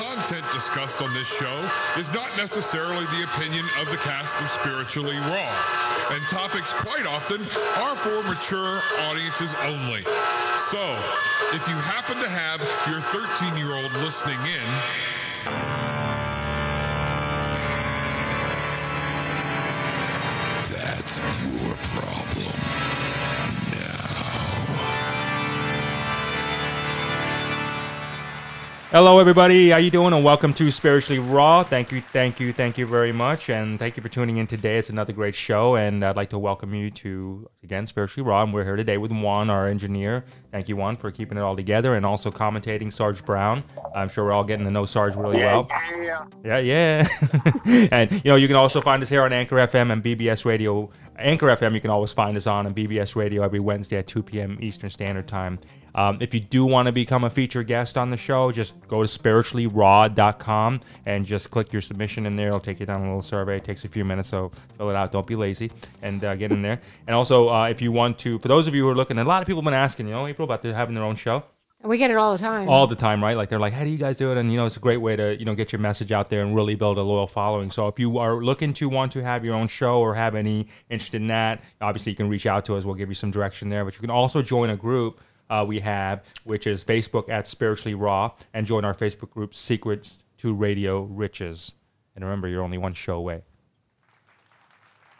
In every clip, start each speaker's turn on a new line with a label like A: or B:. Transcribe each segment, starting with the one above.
A: content discussed on this show is not necessarily the opinion of the cast of Spiritually Raw, and topics quite often are for mature audiences only. So, if you happen to have your 13 year old listening in, that's your problem.
B: Hello, everybody. How you doing? And welcome to Spiritually Raw. Thank you, thank you, thank you very much, and thank you for tuning in today. It's another great show, and I'd like to welcome you to again Spiritually Raw. And we're here today with Juan, our engineer. Thank you, Juan, for keeping it all together, and also commentating Sarge Brown. I'm sure we're all getting to know Sarge really well. Yeah, yeah. and you know, you can also find us here on Anchor FM and BBS Radio. Anchor FM, you can always find us on, and BBS Radio every Wednesday at 2 p.m. Eastern Standard Time. Um, if you do want to become a featured guest on the show, just go to spirituallyraw.com and just click your submission in there. It'll take you down a little survey. It takes a few minutes, so fill it out. Don't be lazy and uh, get in there. And also, uh, if you want to, for those of you who are looking, a lot of people have been asking, you know, April, about having their own show
C: We get it all the time.
B: all the time, right? Like they're like, "How do you guys do it?" And you know, it's a great way to you know get your message out there and really build a loyal following. So if you are looking to want to have your own show or have any interest in that, obviously you can reach out to us. We'll give you some direction there. But you can also join a group uh, we have, which is Facebook at Spiritually Raw, and join our Facebook group Secrets to Radio Riches. And remember, you're only one show away.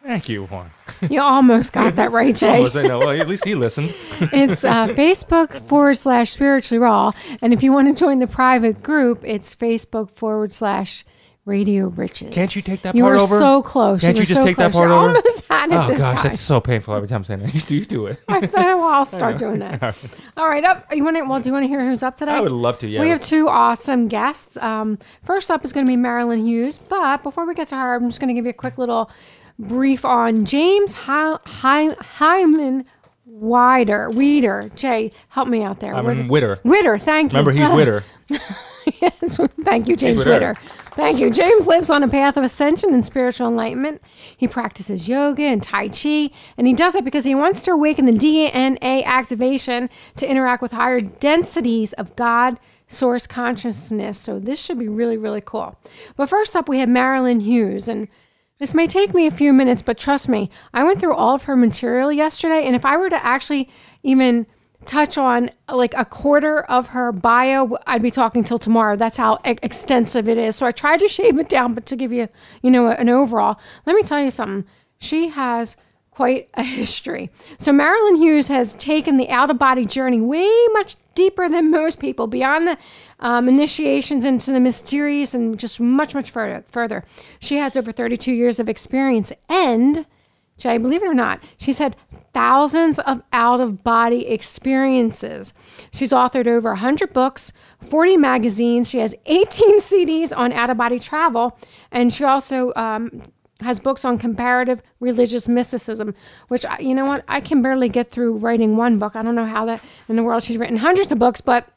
B: Thank you, Juan.
C: you almost got that right, Jay.
B: Was I know? Well, at least he listened.
C: it's uh, Facebook forward slash spiritually raw. And if you want to join the private group, it's Facebook forward slash radio riches.
B: Can't you take that
C: you
B: part
C: were so close.
B: Can't you
C: were
B: just
C: so
B: take that
C: close.
B: part
C: you
B: over?
C: almost had it
B: Oh
C: this
B: gosh,
C: time.
B: that's so painful every time I'm saying that. You do, it.
C: I thought, well, I'll start doing that. All right, up. You want to? Well, do you want to hear who's up today?
B: I would love to. Yeah.
C: We have two awesome guests. Um, first up is going to be Marilynn Hughes. But before we get to her, I'm just going to give you a quick little brief on James Hy- Hy- Hyman Wider. Weeder. Jay, help me out there.
B: I'm
C: Was it-
B: Witter.
C: Witter, thank you.
B: Remember, he's Witter.
C: yes, thank you, James
B: Witter.
C: Witter. Thank you. James lives on a path of ascension and spiritual enlightenment. He practices yoga and Tai Chi, and he does it because he wants to awaken the DNA activation to interact with higher densities of God source consciousness. So this should be really, really cool. But first up, we have Marilynn Hughes, and this may take me a few minutes, but trust me, I went through all of her material yesterday, and if I were to actually even touch on like a quarter of her bio, I'd be talking till tomorrow. That's how e- extensive it is. So I tried to shave it down, but to give you, you know, an overall, let me tell you something. She has quite a history. So Marilynn Hughes has taken the out of body journey way much deeper than most people, beyond the um, initiations into the mysterious and just much, much further. Further, she has over 32 years of experience and. Jay, believe it or not, she's had thousands of out of body experiences. She's authored over 100 books, 40 magazines. She has 18 CDs on out of body travel. And she also um, has books on comparative religious mysticism, which, I- you know what, I can barely get through writing one book. I don't know how that in the world she's written hundreds of books, but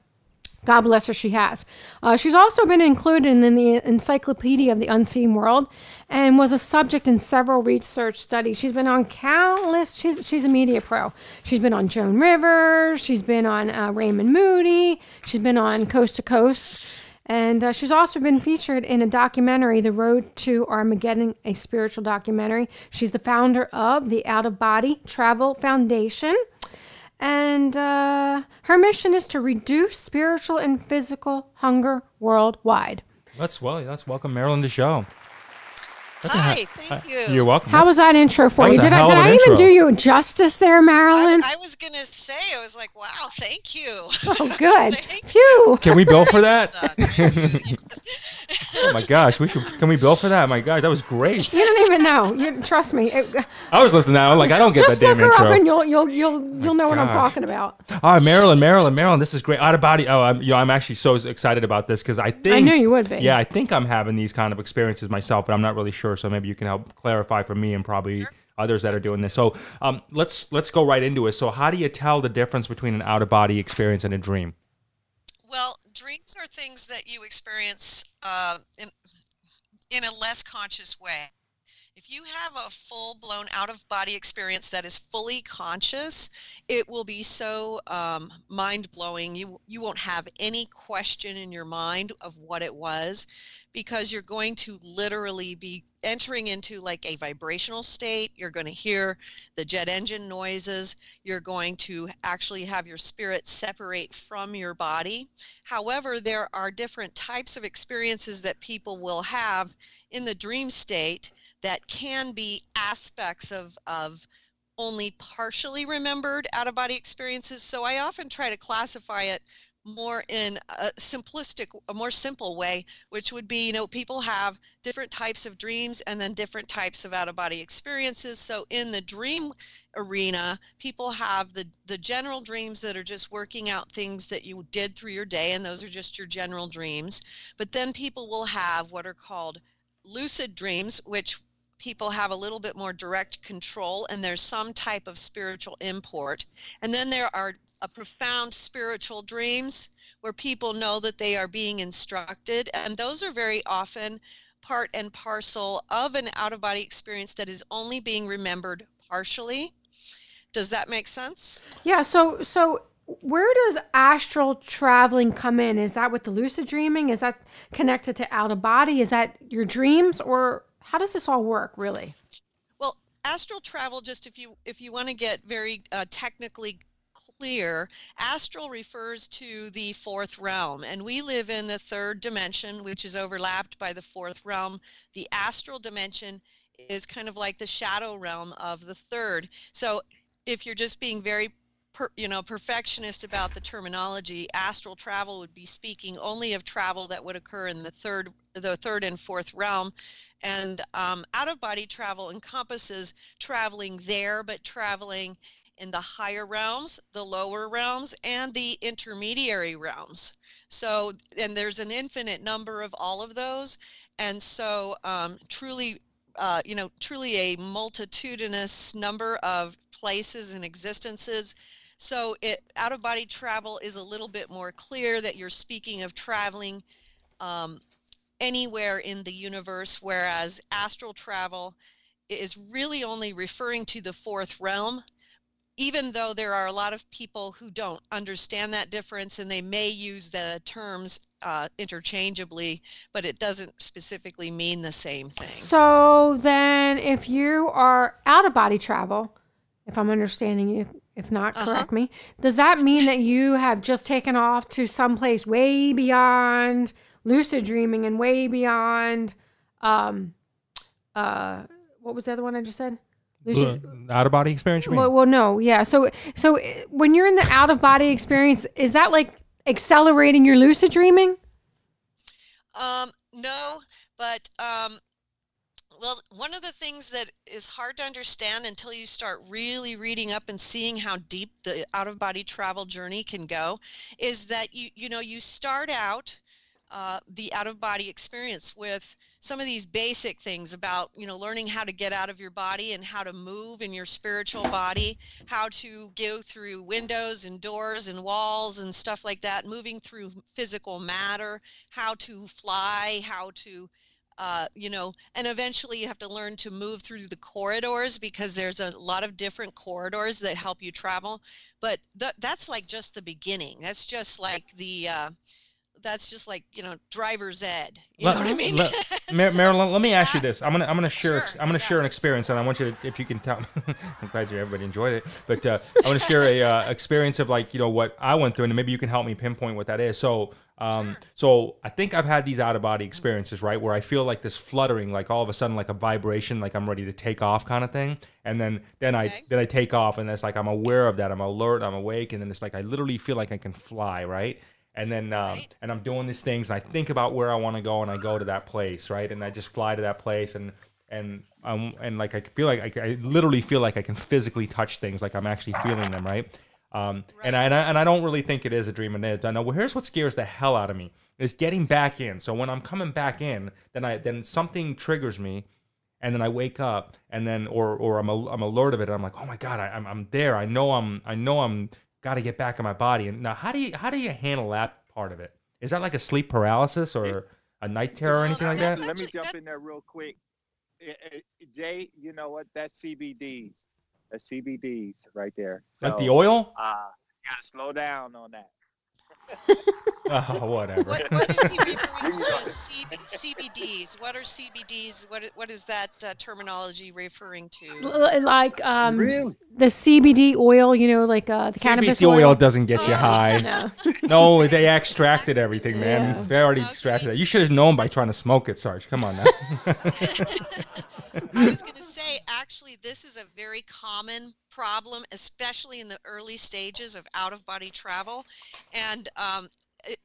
C: God bless her, she has. Uh, she's also been included in the Encyclopedia of the Unseen World and was a subject in several research studies. She's been on countless, she's, she's a media pro. She's been on Joan Rivers, she's been on uh, Raymond Moody, she's been on Coast to Coast. And uh, she's also been featured in a documentary, The Road to Armageddon, a spiritual documentary. She's the founder of the Out of Body Travel Foundation. And uh, her mission is to reduce spiritual and physical hunger worldwide.
B: Let's well, let's welcome Marilynn to the show. That's
D: Hi,
B: ha-
D: thank you.
B: You're welcome.
C: How was that intro for
B: That
C: you? Did I did I even
B: intro.
C: do you justice there, Marilynn?
D: I was gonna say, I was like, wow, thank you.
C: oh, good.
D: Thank
C: Phew.
B: Can we bill for that? oh my gosh, we should. Can we bill for that? My God, that was great.
C: You don't even know. You trust me. It- uh,
B: I was listening now. I'm like, I don't get that damn intro.
C: just
B: that
C: look her up and you'll you'll you'll oh you'll know what I'm talking about.
B: Oh, Marilynn, Marilynn, Marilynn, this is great. Out of body. Oh, I'm, you know, I'm actually so excited about this because I think I
C: knew you would be.
B: Yeah, I think I'm having these kind of experiences myself, but I'm not really sure. So maybe you can help clarify for me and probably others that are doing this. So um, let's let's go right into it. So how do you tell the difference between an out of body experience and a dream?
D: well, dreams are things that you experience uh, in in a less conscious way, If you have a full blown out of body experience that is fully conscious, it will be so um, mind blowing. You you won't have any question in your mind of what it was, because you're going to literally be entering into like a vibrational state. You're going to hear the jet engine noises. You're going to actually have your spirit separate from your body. However, there are different types of experiences that people will have in the dream state that can be aspects of, of only partially remembered out of body experiences. So I often try to classify it more in a simplistic, a more simple way, which would be, you know, people have different types of dreams and then different types of out of body experiences. So in the dream arena, people have the, the general dreams that are just working out things that you did through your day, and those are just your general dreams. But then people will have what are called lucid dreams, which people have a little bit more direct control and there's some type of spiritual import. And then there are a profound spiritual dreams where people know that they are being instructed. And those are very often part and parcel of an out of body experience that is only being remembered partially. Does that make sense?
C: Yeah. So, so where does astral traveling come in? Is that with the lucid dreaming? Is that connected to out of body? Is that your dreams or how does this all work really?
D: Well, astral travel, just if you if you want to get very uh, technically clear, astral refers to the fourth realm, and we live in the third dimension, which is overlapped by the fourth realm. The astral dimension is kind of like the shadow realm of the third. So, if you're just being very per, you know perfectionist about the terminology astral travel would be speaking only of travel that would occur in the third the third and fourth realm and um, out of body travel encompasses traveling there, but traveling in the higher realms, the lower realms, and the intermediary realms. So, and there's an infinite number of all of those. And so, um, truly, uh, you know, truly a multitudinous number of places and existences. So, it out of body travel is a little bit more clear that you're speaking of traveling um, anywhere in the universe, whereas astral travel is really only referring to the fourth realm, even though there are a lot of people who don't understand that difference and they may use the terms uh, interchangeably, but it doesn't specifically mean the same thing.
C: So then, if you are out of body travel, if I'm understanding you, if not, correct uh-huh. me, does that mean that you have just taken off to someplace way beyond? Lucid dreaming and way beyond um uh what was the other one I just said?
B: Lucid out of body experience.
C: Well, well, no, yeah. So, so uh, when you're in the out of body experience, is that like accelerating your lucid dreaming?
D: Um, no, but um, well, one of the things that is hard to understand until you start really reading up and seeing how deep the out of body travel journey can go is that you you know you start out uh, the out of body experience with some of these basic things about you know learning how to get out of your body and how to move in your spiritual body how to go through windows and doors and walls and stuff like that moving through physical matter how to fly how to uh, you know, and eventually you have to learn to move through the corridors because there's a lot of different corridors that help you travel. But th- that's like just the beginning. That's just like the, uh, that's just like you know driver's ed. You let, know what I mean?
B: Let, Mar- Marilynn, let me ask you this. I'm gonna I'm gonna share sure. I'm gonna yeah. share an experience, and I want you to if you can tell. I'm glad you everybody enjoyed it, but uh, I want to share a uh, experience of like you know what I went through, and maybe you can help me pinpoint what that is. So. Um, sure. So I think I've had these out of body experiences, right, where I feel like this fluttering, like all of a sudden, like a vibration, like I'm ready to take off, kind of thing. And then, then okay. I, then I take off, and it's like I'm aware of that. I'm alert. I'm awake, and then it's like I literally feel like I can fly, right? And then um, right. and I'm doing these things and I think about where I want to go and I go to that place right and I just fly to that place and and um and like I feel like I, I literally feel like I can physically touch things like I'm actually feeling them right um right. And, I, and I and I don't really think it is a dream and it I know well here's what scares the hell out of me is getting back in so when I'm coming back in then I then something triggers me and then I wake up and then or or I'm a, I'm alert of it and I'm like oh my god I, I'm I'm there I know I'm I know I'm got to get back in my body. And now, how do you how do you handle that part of it? Is that like a sleep paralysis or a night terror or anything like that?
E: Let me jump in there real quick. eh, eh, Jay, you know what? That's CBDs. That's CBDs right there.
B: like the oil?
E: Uh, you gotta slow down on that.
B: Oh, whatever.
D: What, what is he referring to as CB, CBDs? What are CBDs? What, what is that uh, terminology referring to?
C: Like um,
E: really?
C: the CBD oil, you know, like uh, the cannabis
B: CBD
C: oil.
B: oil doesn't get you
D: Oh,
B: high.
C: No.
B: No, they extracted everything, man.
C: Yeah.
B: They already
D: Okay.
B: extracted that. You should have known by trying to smoke it, Sarge. Come on now.
D: I was going to say, actually, this is a very common problem, especially in the early stages of out of body travel. And um, it,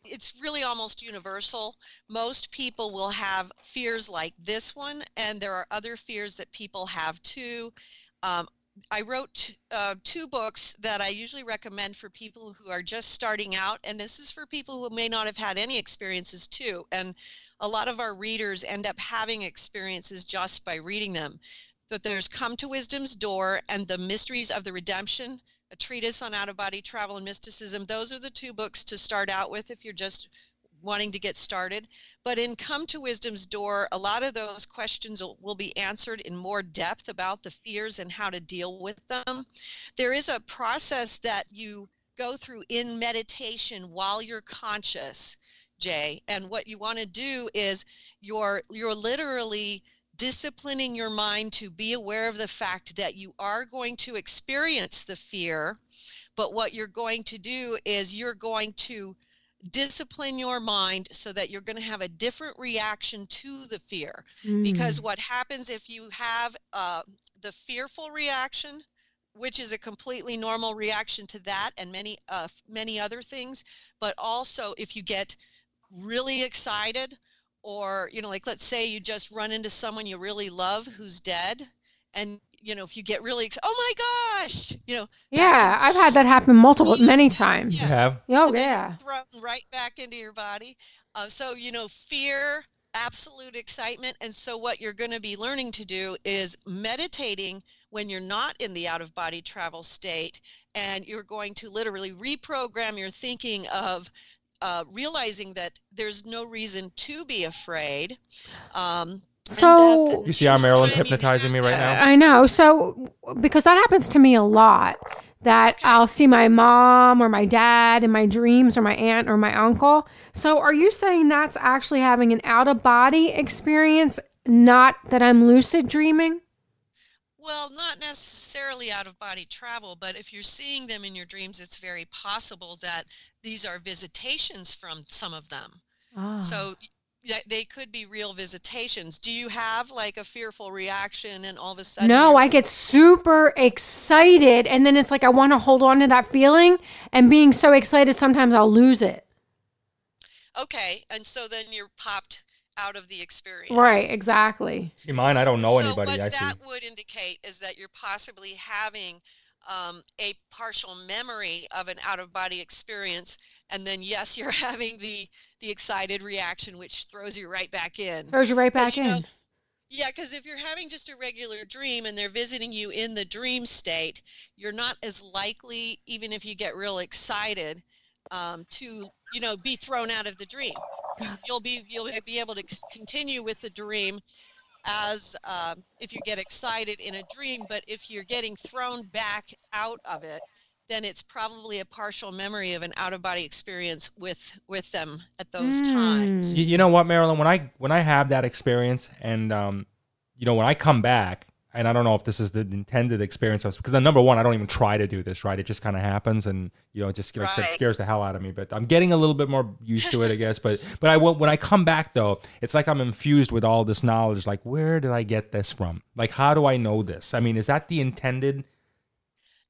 D: it's really almost universal. Most people will have fears like this one, and there are other fears that people have too. Um, I wrote uh, two books that I usually recommend for people who are just starting out, and this is for people who may not have had any experiences too. And a lot of our readers end up having experiences just by reading them. But there's Come to Wisdom's Door and The Mysteries of the Redemption, a treatise on out of body travel and mysticism. Those are the two books to start out with if you're just wanting to get started. But in Come to Wisdom's Door, a lot of those questions will, be answered in more depth about the fears and how to deal with them. There is a process that you go through in meditation while you're conscious Jay. And what you want to do is you're you're literally disciplining your mind to be aware of the fact that you are going to experience the fear, but what you're going to do is you're going to discipline your mind so that you're going to have a different reaction to the fear
C: Mm.
D: because what happens if you have uh, the fearful reaction which is a completely normal reaction to that and many uh, many other things but also if you get really excited or you know like let's say you just run into someone you really love who's dead and you know if you get really excited oh my gosh you know
C: yeah, I've had that happen multiple, many times.
B: You have.
C: Oh
D: and
C: yeah.
D: thrown right back into your body. Uh, so, you know, fear, absolute excitement. And so, what you're going to be learning to do is meditating when you're not in the out of body travel state. And you're going to literally reprogram your thinking of uh, realizing that there's no reason to be afraid. Um,
C: So
B: You see how
D: Marilynn's
B: hypnotizing me right now?
C: I know. So because that happens to me a lot. That I'll see my mom or my dad in my dreams or my aunt or my uncle. So are you saying that's actually having an out of body experience, not that I'm lucid dreaming?
D: Well, not necessarily out of body travel, but if you're seeing them in your dreams, it's very possible that these are visitations from some of them.
C: Ah.
D: So they could be real visitations. Do you have like a fearful reaction and all of a sudden?
C: No, I get super excited and then it's like I want to hold on to that feeling and being so excited sometimes I'll lose it.
D: Okay, and so then you're popped out of the experience.
C: Right, exactly.
B: See, mine, I don't know
D: so
B: anybody.
D: what
B: I see.
D: that would indicate is that you're possibly having um, a partial memory of an out-of-body experience, and then yes, you're having the the excited reaction, which throws you right back in.
C: Throws you right back
D: you
C: in.
D: know, Yeah, because if you're having just a regular dream and they're visiting you in the dream state, you're not as likely, even if you get real excited, um, to you know be thrown out of the dream. You- You'll be you'll be able to continue with the dream as um, if you get excited in a dream. But if you're getting thrown back out of it, then it's probably a partial memory of an out of body experience with with them at those times.
B: You, you know what, Marilynn? When I when I have that experience, and um, you know, when I come back, and I don't know if this is the intended experience, because the uh, number one, I don't even try to do this, right? It just kind of happens, and you know, it just like I said, scares the hell out of me. But I'm getting a little bit more used to it, I guess. But but I when I come back though, it's like I'm infused with all this knowledge. Like, where did I get this from? Like, how do I know this? I mean, is that the intended?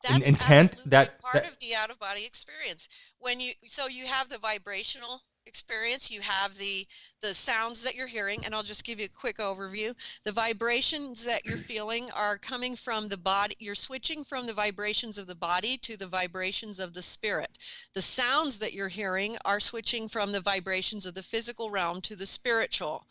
D: That's
B: intent that-
D: part
B: that-
D: of the out of body experience when you so you have the vibrational experience you have the the sounds that you're hearing and i'll just give you a quick overview. The vibrations that you're feeling are coming from the body you're switching from the vibrations of the body to the vibrations of the spirit. The sounds that you're hearing are switching from the vibrations of the physical realm to the spiritual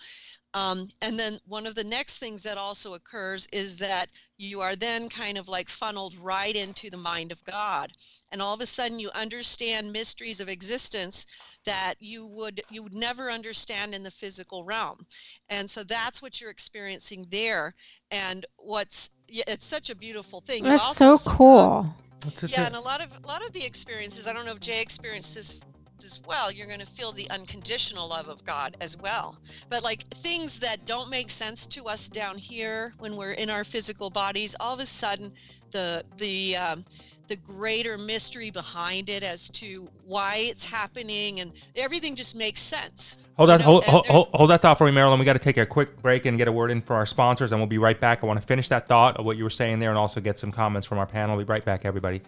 D: Um, and then one of the next things that also occurs is that you are then kind of like funneled right into the mind of God. And all of a sudden you understand mysteries of existence that you would you would never understand in the physical realm. And so that's what you're experiencing there. And what's it's such a beautiful thing.
C: That's so
D: also,
C: cool.
B: It's, it's
D: yeah,
B: a-
D: and a lot of a lot of the experiences. I don't know if Jay experienced this as well. You're going to feel the unconditional love of God as well. But like things that don't make sense to us down here when we're in our physical bodies, all of a sudden, the the um, the greater mystery behind it as to why it's happening and everything just makes sense.
B: Hold
D: You
B: on,
D: know,
B: hold, hold, hold, hold that thought for me, Marilynn. We got to take a quick break and get a word in for our sponsors, and we'll be right back. I want to finish that thought of what you were saying there and also get some comments from our panel. We'll be right back, everybody.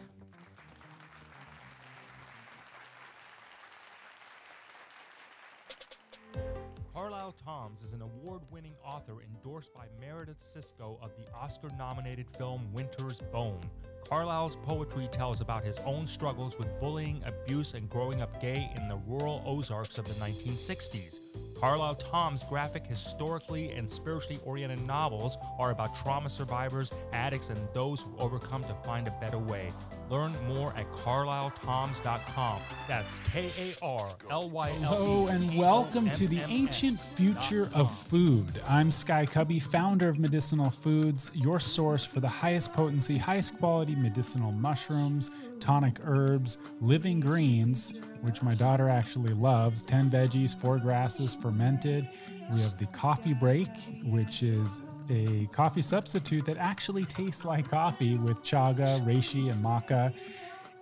B: Endorsed by Meredith Cisco of the Oscar nominated film Winter's Bone. Karlyle's poetry tells about his own struggles with bullying, abuse, and growing up gay in the rural Ozarks of the 1960s. Karlyle Tomms graphic, historically and spiritually oriented novels are about trauma survivors, addicts, and those who overcome to find a better way. Learn more at karlyletomms.com. That's K A R L Y L.
F: Hello and welcome to the ancient future of food. I'm Sky Cubby, founder of Medicinal Foods, your source for the highest potency, highest quality medicinal mushrooms, tonic herbs, living greens, which my daughter actually loves 10 veggies, 4 grasses, fermented. We have the coffee break, which is a coffee substitute that actually tastes like coffee with chaga, reishi, and maca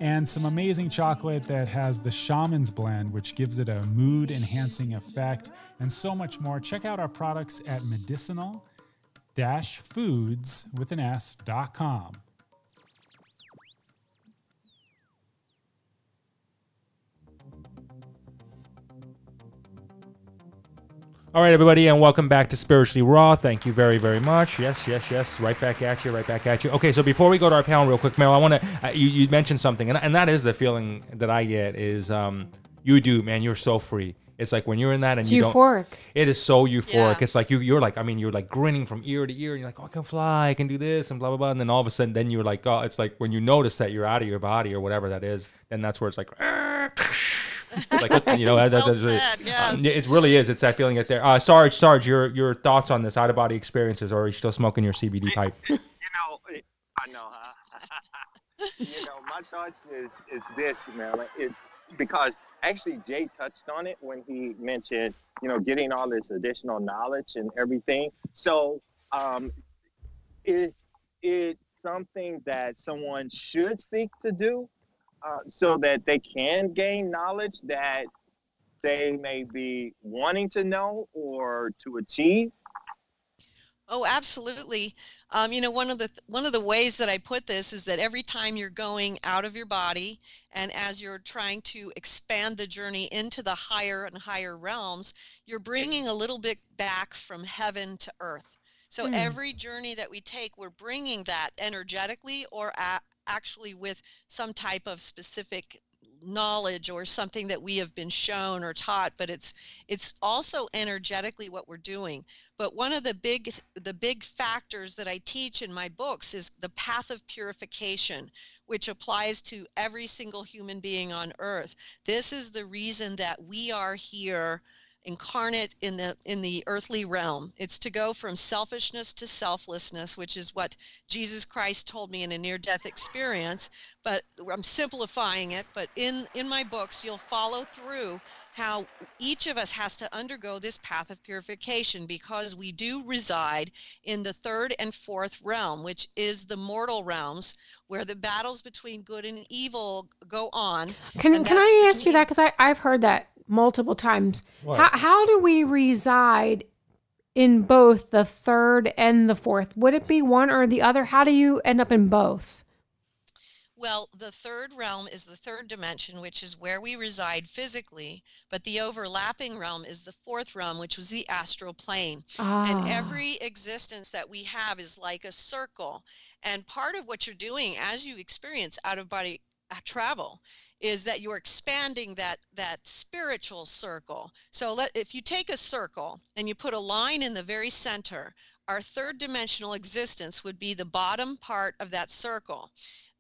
F: and some amazing chocolate that has the shaman's blend, which gives it a mood enhancing effect, and so much more. Check out our products at medicinal foods with an S.com.
B: All right, everybody, and welcome back to Spiritually Raw. Thank you very, very much. Yes, yes, yes. Right back at you. Right back at you. Okay, so before we go to our panel, real quick, Meryl, I want to. Uh, you, you mentioned something, and, and that is the feeling that I get is um, you do, man. You're so free. It's like when you're in that and
C: It's
B: you
C: euphoric.
B: don't. It is so euphoric.
D: Yeah.
B: It's like you, you're like, I mean, you're like grinning from ear to ear. And you're like, oh, I can fly, I can do this, and blah blah blah. And then all of a sudden, then you're like, oh, it's like when you notice that you're out of your body or whatever that is. Then that's where it's like. like you know, that,
D: Well
B: that's it.
D: said, yes.
B: Um, it really is. It's that feeling that there. Uh, Sarge, Sarge, your your thoughts on this out of body experiences, or are you still smoking your CBD pipe?
E: you know, I know, huh? you know, my thoughts is is this, man. It because actually Jay touched on it when he mentioned, you know, getting all this additional knowledge and everything. So, um, it it's something that someone should seek to do, uh, so that they can gain knowledge that they may be wanting to know or to achieve.
D: Oh, absolutely. Um, you know, one of the th- one of the ways that I put this is that every time you're going out of your body, and as you're trying to expand the journey into the higher and higher realms, you're bringing a little bit back from heaven to earth. So
C: Hmm.
D: every journey that we take, we're bringing that energetically or a- actually with some type of specific knowledge or something that we have been shown or taught but it's it's also energetically what we're doing. But one of the big the big factors that I teach in my books is the path of purification which applies to every single human being on earth. This is the reason that we are here incarnate in the in the earthly realm it's to go from selfishness to selflessness which is what Jesus Christ told me in a near death experience but I'm simplifying it but in in my books you'll follow through how each of us has to undergo this path of purification because we do reside in the third and fourth realm, which is the mortal realms where the battles between good and evil go on.
C: Can can I ask you that? Because I've heard that multiple times.
B: What?
C: How, how do we reside in both the third and the fourth? Would it be one or the other? How do you end up in both?
D: Well, the third realm is the third dimension, which is where we reside physically, but the overlapping realm is the fourth realm, which was the astral plane.
C: Ah,
D: And every existence that we have is like a circle. And part of what you're doing as you experience out of body Uh, travel is that you're expanding that that spiritual circle. So let if you take a circle and you put a line in the very center our third dimensional existence would be the bottom part of that circle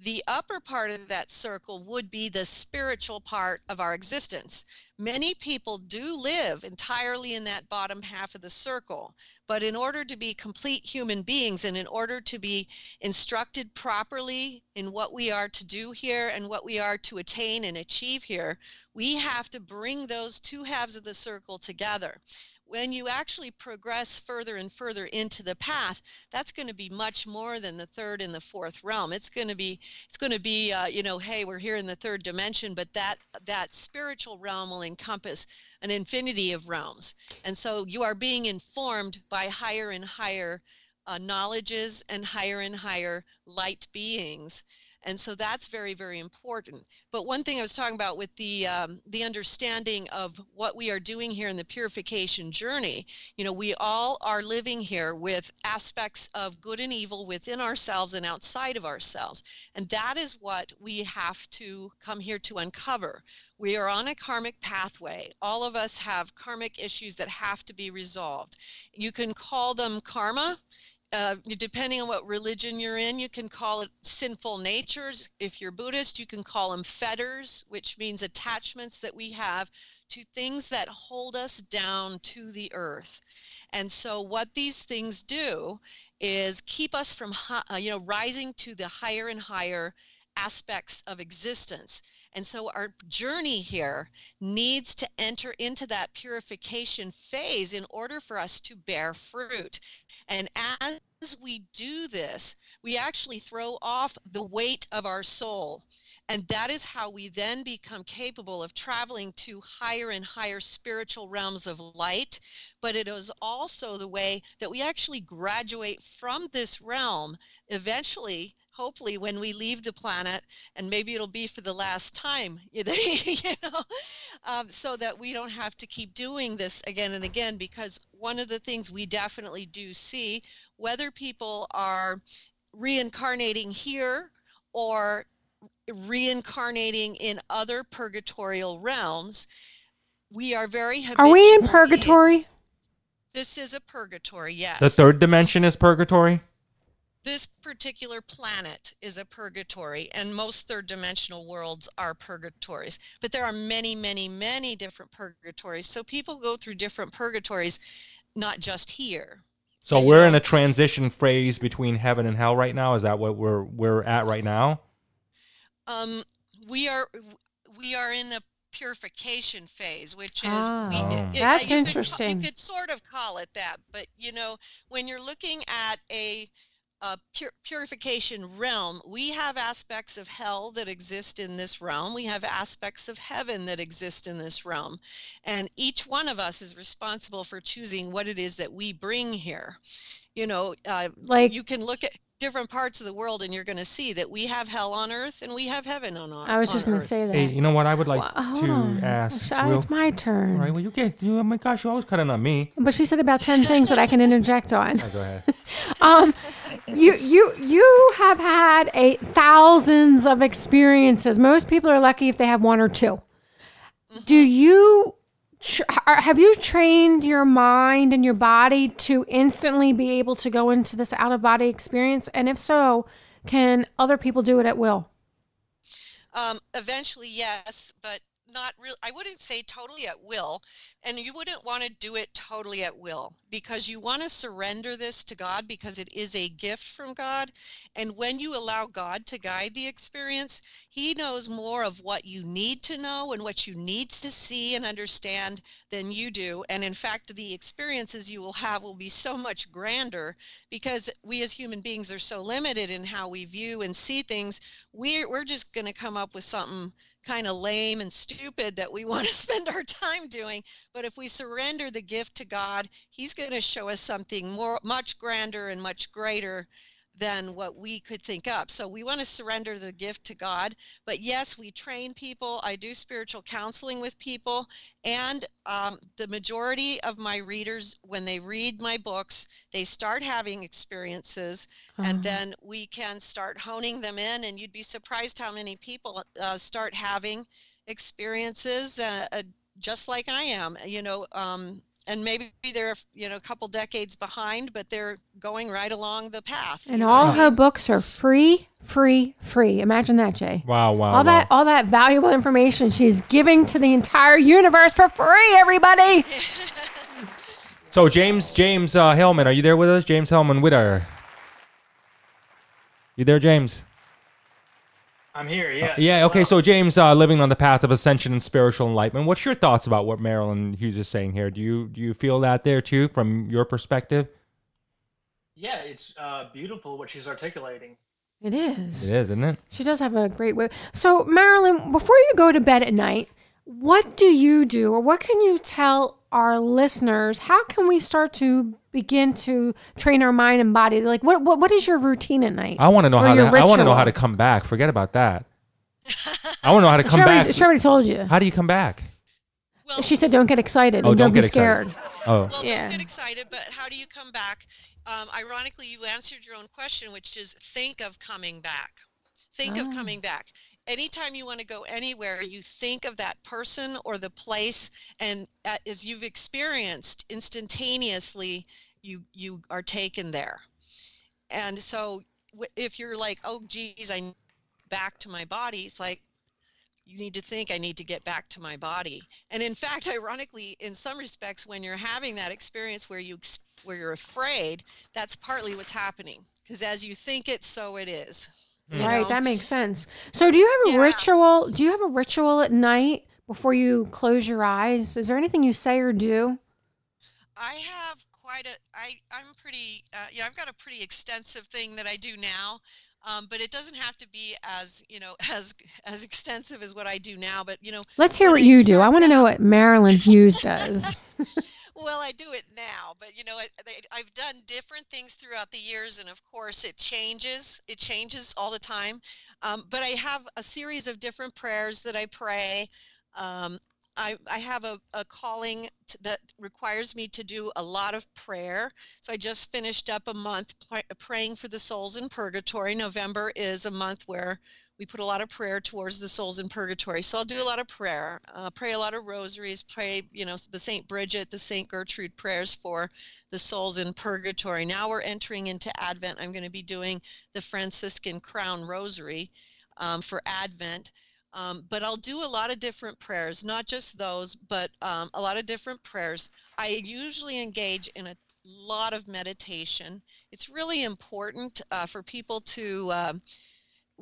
D: the upper part of that circle would be the spiritual part of our existence. Many people do live entirely in that bottom half of the circle, but in order to be complete human beings and in order to be instructed properly in what we are to do here and what we are to attain and achieve here, we have to bring those two halves of the circle together when you actually progress further and further into the path that's going to be much more than the third and the fourth realm. It's going to be it's going to be uh, you know hey we're here in the third dimension but that that spiritual realm will encompass an infinity of realms. And so you are being informed by higher and higher uh, knowledges and higher and higher light beings and so that's very very important. But one thing i was talking about with the um, the understanding of what we are doing here in the purification journey you know we all are living here with aspects of good and evil within ourselves and outside of ourselves. And that is what we have to come here to uncover. We are on a karmic pathway. All of us have karmic issues that have to be resolved. You can call them karma uh, depending on what religion you're in, you can call it sinful natures. If you're Buddhist, you can call them fetters, which means attachments that we have to things that hold us down to the earth. And so, what these things do is keep us from, uh, you know, rising to the higher and higher aspects of existence. And so our journey here needs to enter into that purification phase in order for us to bear fruit. And as we do this, we actually throw off the weight of our soul. And that is how we then become capable of traveling to higher and higher spiritual realms of light. But it is also the way that we actually graduate from this realm eventually hopefully when we leave the planet and maybe it'll be for the last time you know um, so that we don't have to keep doing this again and again because one of the things we definitely do see whether people are reincarnating here or reincarnating in other purgatorial realms we are very
C: are we in purgatory? Beings.
D: this is a purgatory yes.
B: The third dimension is purgatory
D: this particular planet is a purgatory and most third dimensional worlds are purgatories. But there are many many many different purgatories. So people go through different purgatories not just here.
B: So and we're in a transition phase between heaven and hell right now? Is that what we're we're at right now?
D: Um we are we are in a purification phase, which is
C: oh. we, it, that's
D: you
C: interesting.
D: Could, you could sort of call it that, but you know, when you're looking at a uh, pur- purification realm, we have aspects of hell that exist in this realm. We have aspects of heaven that exist in this realm. And each one of us is responsible for choosing what it is that we bring here. You know, uh, like you can look at different parts of the world and you're going to see that we have hell on earth and we have heaven on earth.
C: I was just going to say that.
B: Hey, you know what? I would like well, to on. ask.
C: Well, it's my turn.
B: All right. Well, you get. You, oh my gosh, You're always cutting on me.
C: But she said about ten things that I can interject on.
B: Oh, go ahead.
C: um, you you you have had a thousands of experiences. Most people are lucky if they have one or 2 mm-hmm. Do you have you trained your mind and your body to instantly be able to go into this out of body experience? And if so, can other people do it at will?
D: Um, eventually, yes, but not real i wouldn't say totally at will and you wouldn't want to do it totally at will because you want to surrender this to god because it is a gift from god and when you allow god to guide the experience he knows more of what you need to know and what you need to see and understand than you do and in fact the experiences you will have will be so much grander because we as human beings are so limited in how we view and see things we're, we're just going to come up with something kind of lame and stupid that we want to spend our time doing. But if we surrender the gift to God, He's going to show us something more, much grander and much greater than what we could think up. So we want to surrender the gift to God. But yes, we train people. I do spiritual counseling with people. And um, the majority of my readers, when they read my books, they start having experiences.
C: Uh-huh.
D: And then we can start honing them in. And you'd be surprised how many people uh, start having experiences uh, uh, just like I am. You know, um, and maybe they're you know a couple decades behind but they're going right along the path
C: And
D: you know
C: all her books are free, free, free. Imagine that, Jay.
B: Wow, wow,
C: all
B: wow.
C: that all that valuable information she's giving to the entire universe for free, everybody.
B: So James James uh, Hellman, are you there with us? James Hellman Witter. You there, James?
G: I'm here. Yeah.
B: Yeah. Okay. So James, uh, living on the path of ascension and spiritual enlightenment. What's your thoughts about what Marilynn Hughes is saying here? Do you do you feel that there too, from your perspective?
G: Yeah, it's uh, beautiful what she's articulating.
C: It is.
B: It is, isn't it?
C: She does have a great way. So, Marilynn, before you go to bed at night, what do you do, or what can you tell our listeners? How can we start to begin to train our mind and body? Like, what what, what is your routine at night?
B: I want to know
C: Or
B: how to.
C: your
B: I want to know how to come back. Forget about that. I want to know how to
C: She
B: come
C: already,
B: back.
C: she already told you.
B: How do you come back?
D: well,
C: She said, "Don't get excited
B: Oh,
C: and
B: don't
C: don't, be
B: get excited.
C: scared."
B: Oh,
D: well
C: yeah.
D: don't get excited but how do you come back um, ironically you answered your own question which is think of coming back think of
C: Oh.
D: coming back anytime you want to go anywhere you think of that person or the place and uh, as you've experienced instantaneously you you are taken there. And so if you're like oh geez i back to my body it's like you need to think i need to get back to my body. And in fact ironically in some respects when you're having that experience where you where you're afraid that's partly what's happening because as you think it so it is
C: Right,
D: know?
C: that makes sense. So, do you have a
D: Yeah.
C: ritual? Do you have a ritual at night before you close your eyes? Is there anything you say or do?
D: I have quite a I I'm pretty uh, yeah I've got a pretty extensive thing that I do now, um, but it doesn't have to be as you know as as extensive as what I do now. But you know,
C: Let's hear what you do. I want to know what Marilynn Hughes does.
D: Well, I do it now, but you know, I, I've done different things throughout the years, and of course, it changes. It changes all the time. Um, but I have a series of different prayers that I pray. Um, I, I have a, a calling t that requires me to do a lot of prayer. So I just finished up a month pr- praying for the souls in purgatory. November is a month where we put a lot of prayer towards the souls in purgatory. So I'll do a lot of prayer, uh, pray a lot of rosaries, pray, you know, the St. Bridget, the St. Gertrude prayers for the souls in purgatory. Now we're entering into Advent. I'm going to be doing the Franciscan Crown Rosary um, for Advent. Um, but I'll do a lot of different prayers, not just those, but um, a lot of different prayers. I usually engage in a lot of meditation. It's really important uh, for people to. um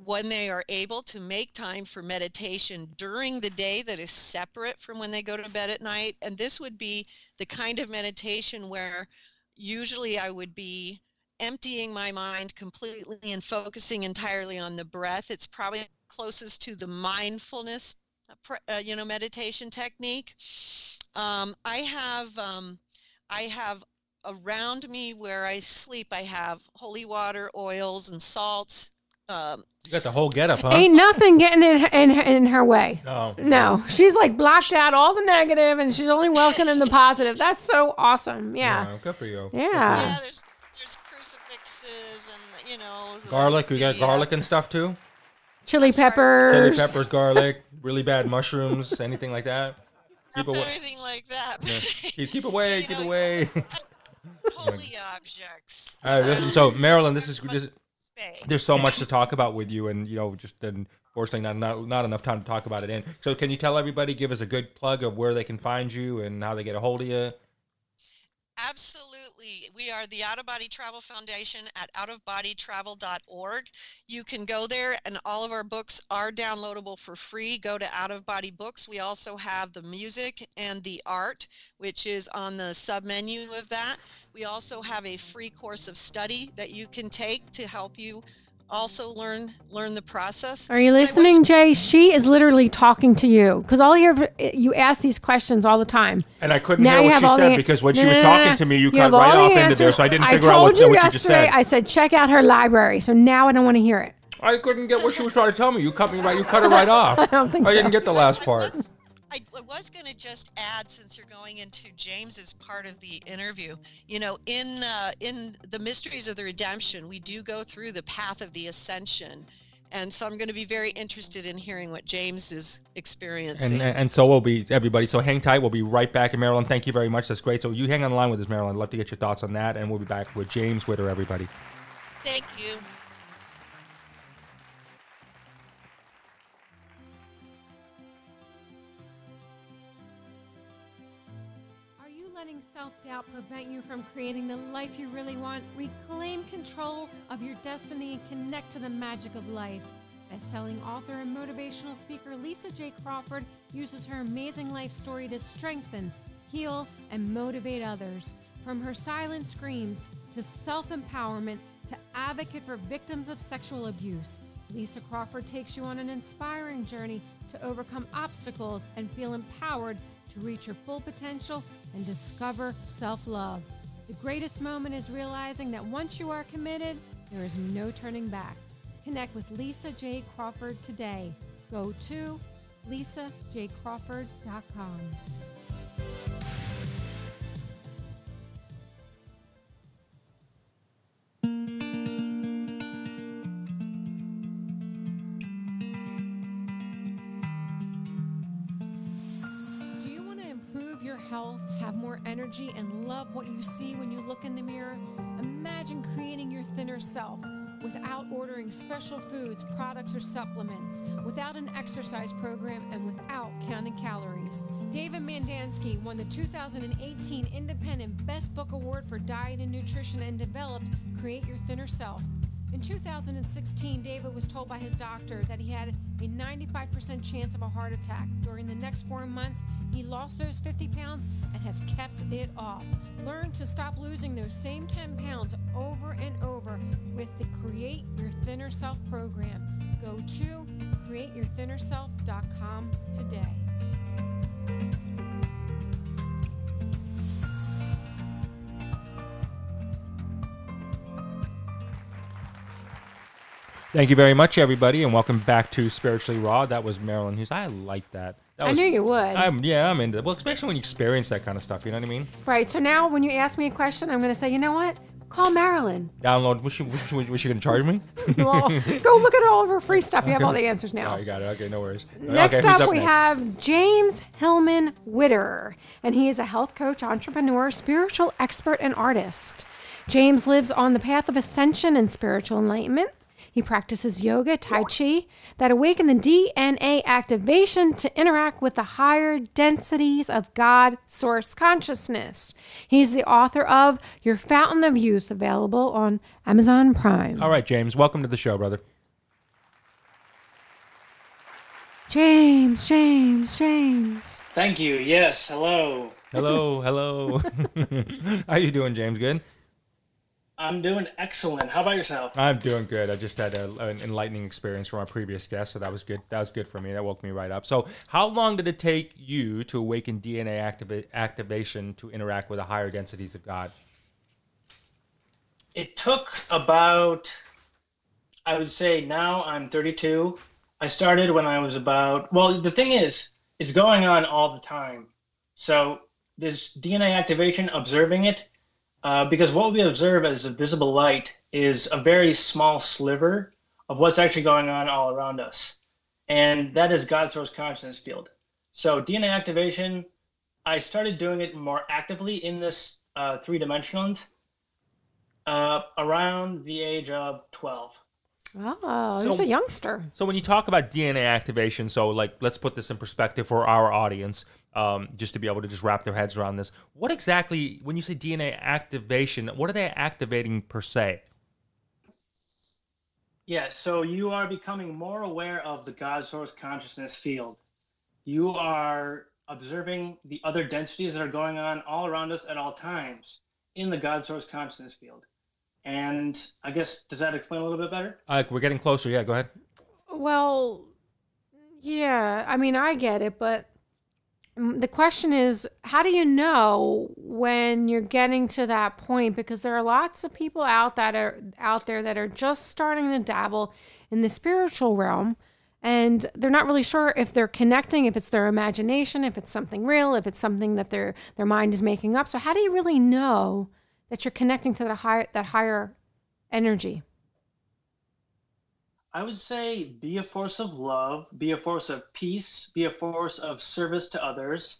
D: when they are able to make time for meditation during the day that is separate from when they go to bed at night. And this would be the kind of meditation where usually I would be emptying my mind completely and focusing entirely on the breath. It's probably closest to the mindfulness, uh, uh, you know, meditation technique. Um, I have, um, I have around me where I sleep. I have holy water, oils, and salts. Um,
B: you got the whole getup, huh?
C: Ain't nothing getting in her, in, her- in her way.
B: No.
C: No, she's like blocked out all the negative and she's only welcoming the positive. That's so awesome. Yeah.
B: Good for you.
C: Yeah.
D: yeah, there's there's crucifixes and you know the-
B: Garlic. We got
D: the, uh,
B: garlic and stuff too.
C: Chili
D: sorry.
C: peppers.
B: Chili peppers, garlic, really bad mushrooms, anything like that. Keep away.
D: Anything like that.
B: Keep, keep away.
D: You
B: Keep
D: know,
B: away.
D: Holy objects.
B: All right, listen. So Marilynn, this is this, There's so much to talk about with you, and you know, just unfortunately not, not not enough time to talk about it in. So, can you tell everybody, give us a good plug of where they can find you and how they get a hold of you?
D: Absolutely. We are the Out of Body Travel Foundation at outofbodytravel.org. You can go there, and all of our books are downloadable for free. Go to Out of Body Books. We also have the music and the art, which is on the sub menu of that. We also have a free course of study that you can take to help you also learn learn the process.
C: Are you
D: But I was-
C: listening, Jay? She is literally talking to you because all you you ask these questions all the time.
B: And I couldn't
C: Now
B: hear what she said
C: the
B: because when she was
C: no, no,
B: talking
C: no.
B: to me, you, cut right off
C: the
B: into there, so I didn't
C: I
B: figure out what,
C: you
B: what you just said.
C: I said check out her library. So now I don't want to hear it.
B: I couldn't get what she was trying to tell me. You cut me right. You cut it right off.
C: I don't think
B: I
C: so.
B: didn't get the last
D: I
B: part.
D: was, I, I was going to just add, since you're going into James's part of the interview, you know, in uh, in the mysteries of the redemption, we do go through the path of the ascension, and so I'm going to be very interested in hearing what James is experiencing.
B: And and so will be everybody. So hang tight. We'll be right back in Maryland. Thank you very much. That's great. So you hang on the line with us, Marilynn. I'd love to get your thoughts on that, and we'll be back with James Witter. Everybody.
D: Thank you.
C: Prevent you from creating the life you really want? Reclaim control of your destiny and connect to the magic of life. Best-selling author and motivational speaker Lisa J. Crawford uses her amazing life story to strengthen, heal, and motivate others. From her silent screams to self-empowerment to advocate for victims of sexual abuse, Lisa Crawford takes you on an inspiring journey to overcome obstacles and feel empowered to reach your full potential and discover self love. The greatest moment is realizing that once you are committed, there is no turning back. Connect with Lisa J. Crawford today. Go to lisajcrawford.com. your health, have more energy, and love what you see when you look in the mirror? Imagine creating your thinner self without ordering special foods, products, or supplements, without an exercise program, and without counting calories. David Mandansky won the 2018 Independent Best Book Award for Diet and Nutrition and developed Create Your Thinner Self. In 2016, David was told by his doctor that he had a 95% chance of a heart attack. During the next four months, he lost those 50 pounds and has kept it off. Learn to stop losing those same 10 pounds over and over with the Create Your Thinner Self program. Go to createyourthinnerself.com today.
B: Thank you very much, everybody, and welcome back to Spiritually Raw. That was Marilynn Hughes. I like that. that
C: I
B: was,
C: knew you would.
B: I'm yeah, I'm into it. Well, especially when you experience that kind of stuff. You know what I mean?
C: right, so now when you ask me a question, I'm going to say, you know what? Call Marilynn.
B: Download. Was she, was she, was she gonna charge me?
C: Well, go look at all of her free stuff. You have all the answers now.
B: Oh, you got it. Okay, no worries.
C: Next
B: okay, who's
C: up, we
B: next?
C: have James Hillman Widder, and he is a health coach, entrepreneur, spiritual expert, and artist. James lives on the path of ascension and spiritual enlightenment. He practices yoga, Tai Chi, that awaken the DNA activation to interact with the higher densities of God source consciousness. He's the author of Your Fountain of Youth, available on Amazon Prime.
B: All right, James. Welcome to the show, brother.
C: James, James, James.
G: Thank you. Yes. Hello.
B: Hello, hello. How you doing, James? Good.
G: I'm doing excellent. How about yourself?
B: I'm doing good. I just had a, an enlightening experience from our previous guest, so that was good. That was good for me. That woke me right up. So, how long did it take you to awaken DNA activa- activation to interact with the higher densities of God?
G: It took about, I would say now I'm 32. I started when I was about, well, the thing is, it's going on all the time. So this DNA activation, observing it, uh, because what we observe as a visible light is a very small sliver of what's actually going on all around us. And that is God source consciousness field. So DNA activation, I started doing it more actively in this uh, three dimensional uh, around the age of 12.
C: Oh,
B: So-
C: he's a youngster.
B: So, when you talk about DNA activation, so like, let's put this in perspective for our audience, um, just to be able to just wrap their heads around this. What exactly, when you say DNA activation, what are they activating per se?
G: Yeah, so you are becoming more aware of the God source consciousness field. You are observing the other densities that are going on all around us at all times in the God source consciousness field. And I guess does that explain a little bit better?
B: Uh, we're getting closer. Yeah, go ahead.
C: Well, yeah, I mean, I get it, but the question is how do you know when you're getting to that point? Because there are lots of people out that are out there that are just starting to dabble in the spiritual realm and they're not really sure if they're connecting if it's their imagination if it's something real if it's something that their their mind is making up. So how do you really know that you're connecting to that higher that higher energy
G: I would say be a force of love, be a force of peace, be a force of service to others,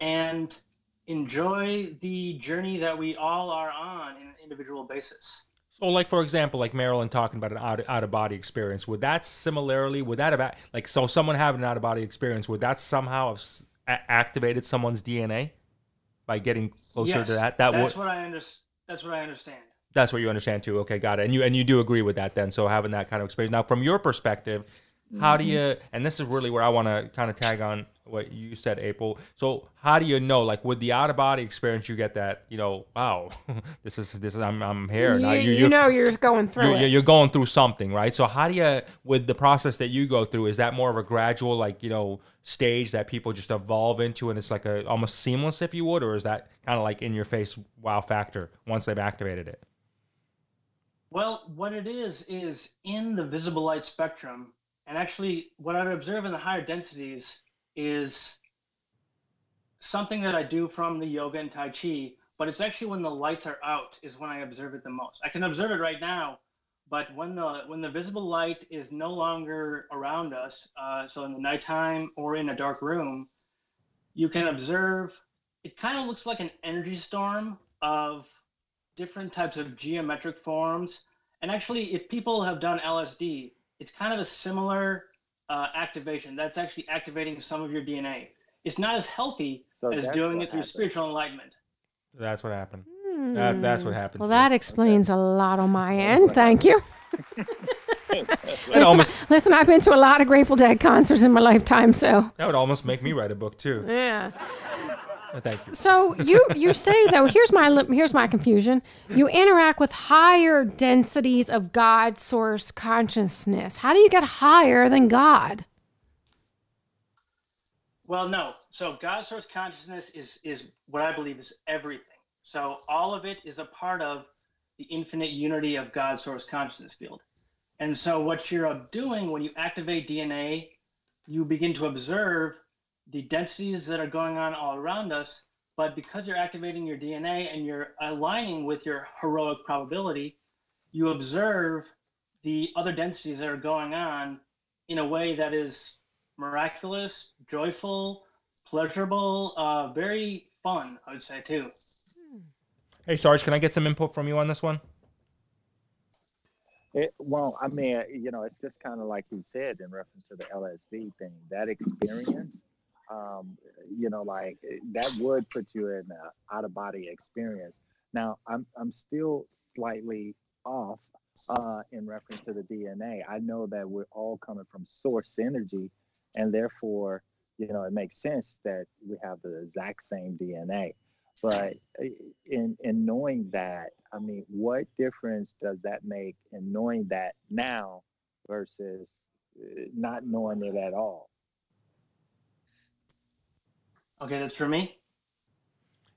G: and enjoy the journey that we all are on in an individual basis.
B: So, like for example, like Marilynn talking about an out, out of body experience, would that similarly, would that have like so someone having an out of body experience, would that somehow have activated someone's DNA by getting closer
G: yes,
B: to that? That
G: that's
B: would
G: what I understand. That's what I understand.
B: That's what you understand too. Okay, got it. And you and you do agree with that then. So having that kind of experience. Now, from your perspective, how do mm-hmm. you? And this is really where I want to kind of tag on what you said, April. So how do you know? Like with the out of body experience, you get that. You know, wow, this is this is I'm I'm here
C: you,
B: now.
C: you know you're going through it
B: you're going through something, right? So how do you, with the process that you go through, is that more of a gradual, like you know, stage that people just evolve into, and it's like a almost seamless, if you would, or is that kind of like in your face wow factor once they've activated it?
G: Well, what it is is in the visible light spectrum, and actually, what I observe in the higher densities is something that I do from the yoga and Tai Chi, but it's actually when the lights are out is when I observe it the most. I can observe it right now, but when the when the visible light is no longer around us, uh, so in the nighttime or in a dark room, you can observe. It kind of looks like an energy storm of different types of geometric forms. And actually, if people have done LSD, it's kind of a similar uh, activation. That's actually activating some of your DNA. It's not as healthy
E: So
G: as doing it through
E: happened.
G: spiritual enlightenment.
B: That's what happened. That, that's what
C: Hmm.
B: happened.
C: well
B: to you.
C: that explains a lot on my end thank you listen,
B: almost
C: listen i've been to a lot of grateful dead concerts in my lifetime so
B: that would almost make me write a book too.
C: yeah
B: But Oh, thank you.
C: So you you say though here's my here's my confusion. You interact with higher densities of God source consciousness. How do you get higher than God?
G: Well, no. So God source consciousness is is what I believe is everything. So all of it is a part of the infinite unity of God source consciousness field. And so what you're doing when you activate DNA, you begin to observe the densities that are going on all around us. But because you're activating your DNA and you're aligning with your heroic probability, you observe the other densities that are going on in a way that is miraculous, joyful, pleasurable, uh, very fun, I would say too.
B: Hey Sarge, can I get some input from you on this one?
E: It, well, I mean, you know, it's just kind of like you said in reference to the LSD thing. That experience, um, you know, like that would put you in an out of body experience. Now, I'm I'm still slightly off uh, in reference to the DNA. I know that we're all coming from source energy, and therefore, you know, it makes sense that we have the exact same DNA. But uh, in in knowing that, I mean, what difference does that make in knowing that now versus uh, not knowing it at all?
G: Okay, that's for me.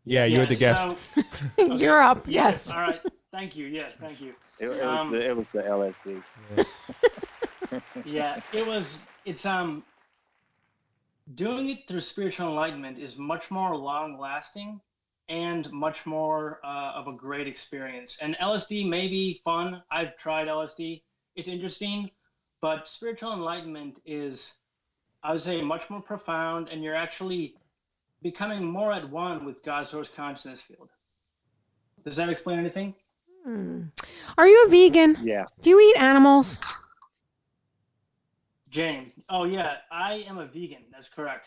B: Yeah, you're the guest.
G: so-
C: You're up. Yes.
G: All right. Thank you. Yes, thank you.
E: It, it
G: Um,
E: was the, it was the LSD.
G: yeah it was it's um doing it through spiritual enlightenment is much more long lasting and much more uh, of a great experience and lsd may be fun i've tried lsd it's interesting but spiritual enlightenment is i would say much more profound and you're actually becoming more at one with god's source consciousness field does that explain anything
C: Hmm. Are you a vegan?
E: Yeah.
C: Do you eat animals?
G: james oh yeah i am a vegan that's correct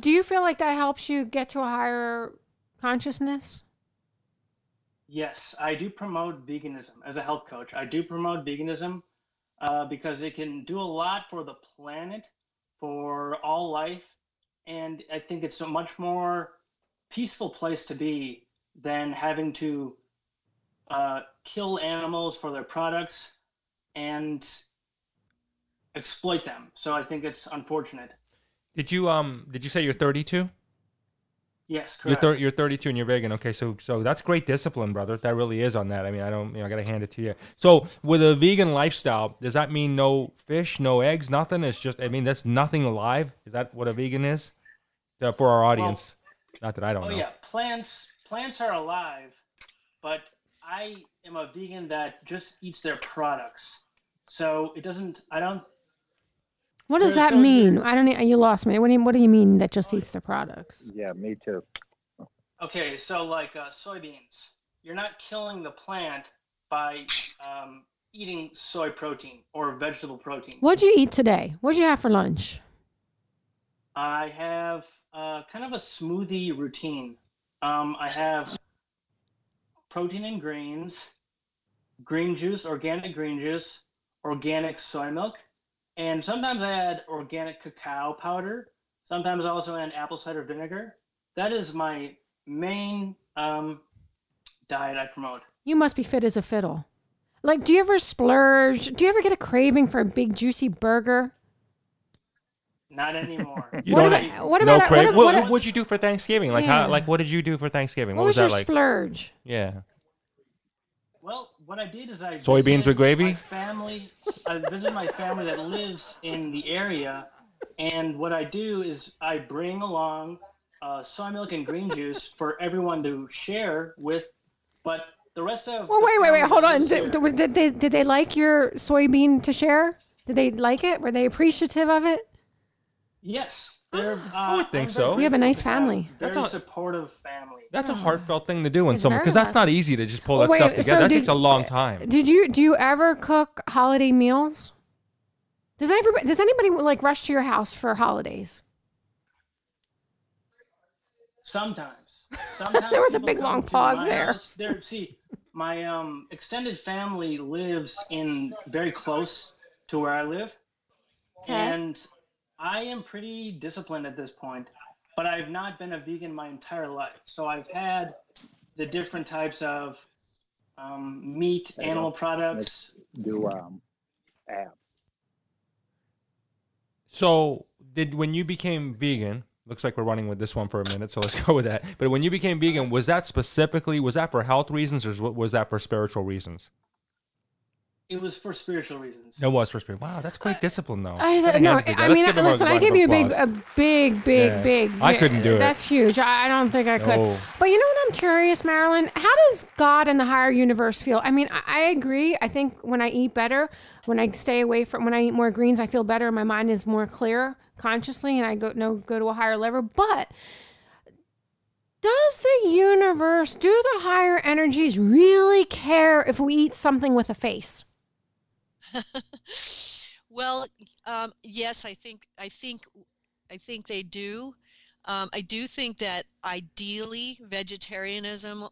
C: Do you feel like that helps you get to a higher consciousness?
G: Yes, I do promote veganism as a health coach. I do promote veganism uh, because it can do a lot for the planet, for all life, and I think it's a much more peaceful place to be than having to uh, kill animals for their products and exploit them. So I think it's unfortunate.
B: Did you um did you say you're 32?
G: Yes, correct.
B: You're
G: correct.
B: thir- you're 32 and you're vegan. Okay, so so that's great discipline, brother. That really is on that. I mean, I don't you know I gotta hand it to you. So with a vegan lifestyle, does that mean no fish, no eggs, nothing? It's just I mean that's nothing alive. Is that what a vegan is? Uh, for our audience, not that I don't
G: Oh
B: know.
G: yeah, plants plants are alive, but I am a vegan that just eats their products. So it doesn't. I don't.
C: What does that mean? I don't. e- You lost me. What do you What do you mean that just eats their products?
E: Yeah, me too.
G: Okay, so like uh, soybeans, you're not killing the plant by um, eating soy protein or vegetable protein.
C: What'd you eat today? What'd you have for lunch?
G: I have uh, kind of a smoothie routine. Um, I have protein and grains, green juice, organic green juice, organic soy milk, and sometimes I add organic cacao powder. Sometimes I also add apple cider vinegar. That is my main um, diet I promote.
C: You must be fit as a fiddle. Like, do you ever splurge? Do you ever get a craving for a big juicy burger?
G: Not anymore.
B: You
C: What
B: don't
C: about- what
B: no
C: about-
B: crave.
C: what-
B: What,
C: what-
B: what'd you do for Thanksgiving? Like
C: Yeah.
B: how like what did you do for Thanksgiving?
C: What,
B: What,
C: was,
B: was
C: your
B: that like?
C: splurge?
B: Yeah.
G: Well, what I did is I
B: Soybeans with gravy?
G: My family, I visited my family that lives in the area, and what I do is I bring along uh, soy milk and green juice for everyone to share with, but the rest of
C: Well, wait, wait, wait. Hold on. Did, did they did they like your soybean to share? Did they like it? Were they appreciative of it?
G: yes, they're. Uh,
B: I would think so.
G: very
C: You have a nice family.
B: That's a-
G: supportive family.
B: That's a heartfelt thing to do in
C: It's
B: someone because that's not easy to just pull
C: Oh,
B: that
C: wait,
B: stuff
C: so
B: together. that
C: did-
B: takes a long time.
C: Did you do you ever cook holiday meals? Does anybody does anybody like rush to your house for holidays?
G: Sometimes. Sometimes
C: There was a big, long pause there.
G: house. There, see, my um extended family lives in very close to where I live,
C: Okay.
G: and I am pretty disciplined at this point. But I've not been a vegan my entire life, so I've had the different types of um, meat,
E: There you
G: animal products.
E: Do um, abs.
B: So, did when you became vegan? Looks like we're running with this one for a minute, so let's go with that. But when you became vegan, was that specifically was that for health reasons or was that for spiritual reasons?
G: It was for spiritual reasons.
B: It was for spirit. Wow, that's great discipline, though.
C: I
B: Gotta
C: no,
B: hand
C: I mean,
B: give them a
C: listen, I give you a big, a big, big,
B: Yeah.
C: big.
B: I couldn't do it.
C: That's huge. I, I don't think I could.
B: No.
C: But you know what? I'm curious, Marilynn. How does God and the higher universe feel? I mean, I, I agree. I think when I eat better, when I stay away from, when I eat more greens, I feel better. My mind is more clear consciously, and I go no go to a higher level. But does the universe, do the higher energies really care if we eat something with a face?
D: well, um, yes, I think I think I think they do. Um, I do think that ideally vegetarianism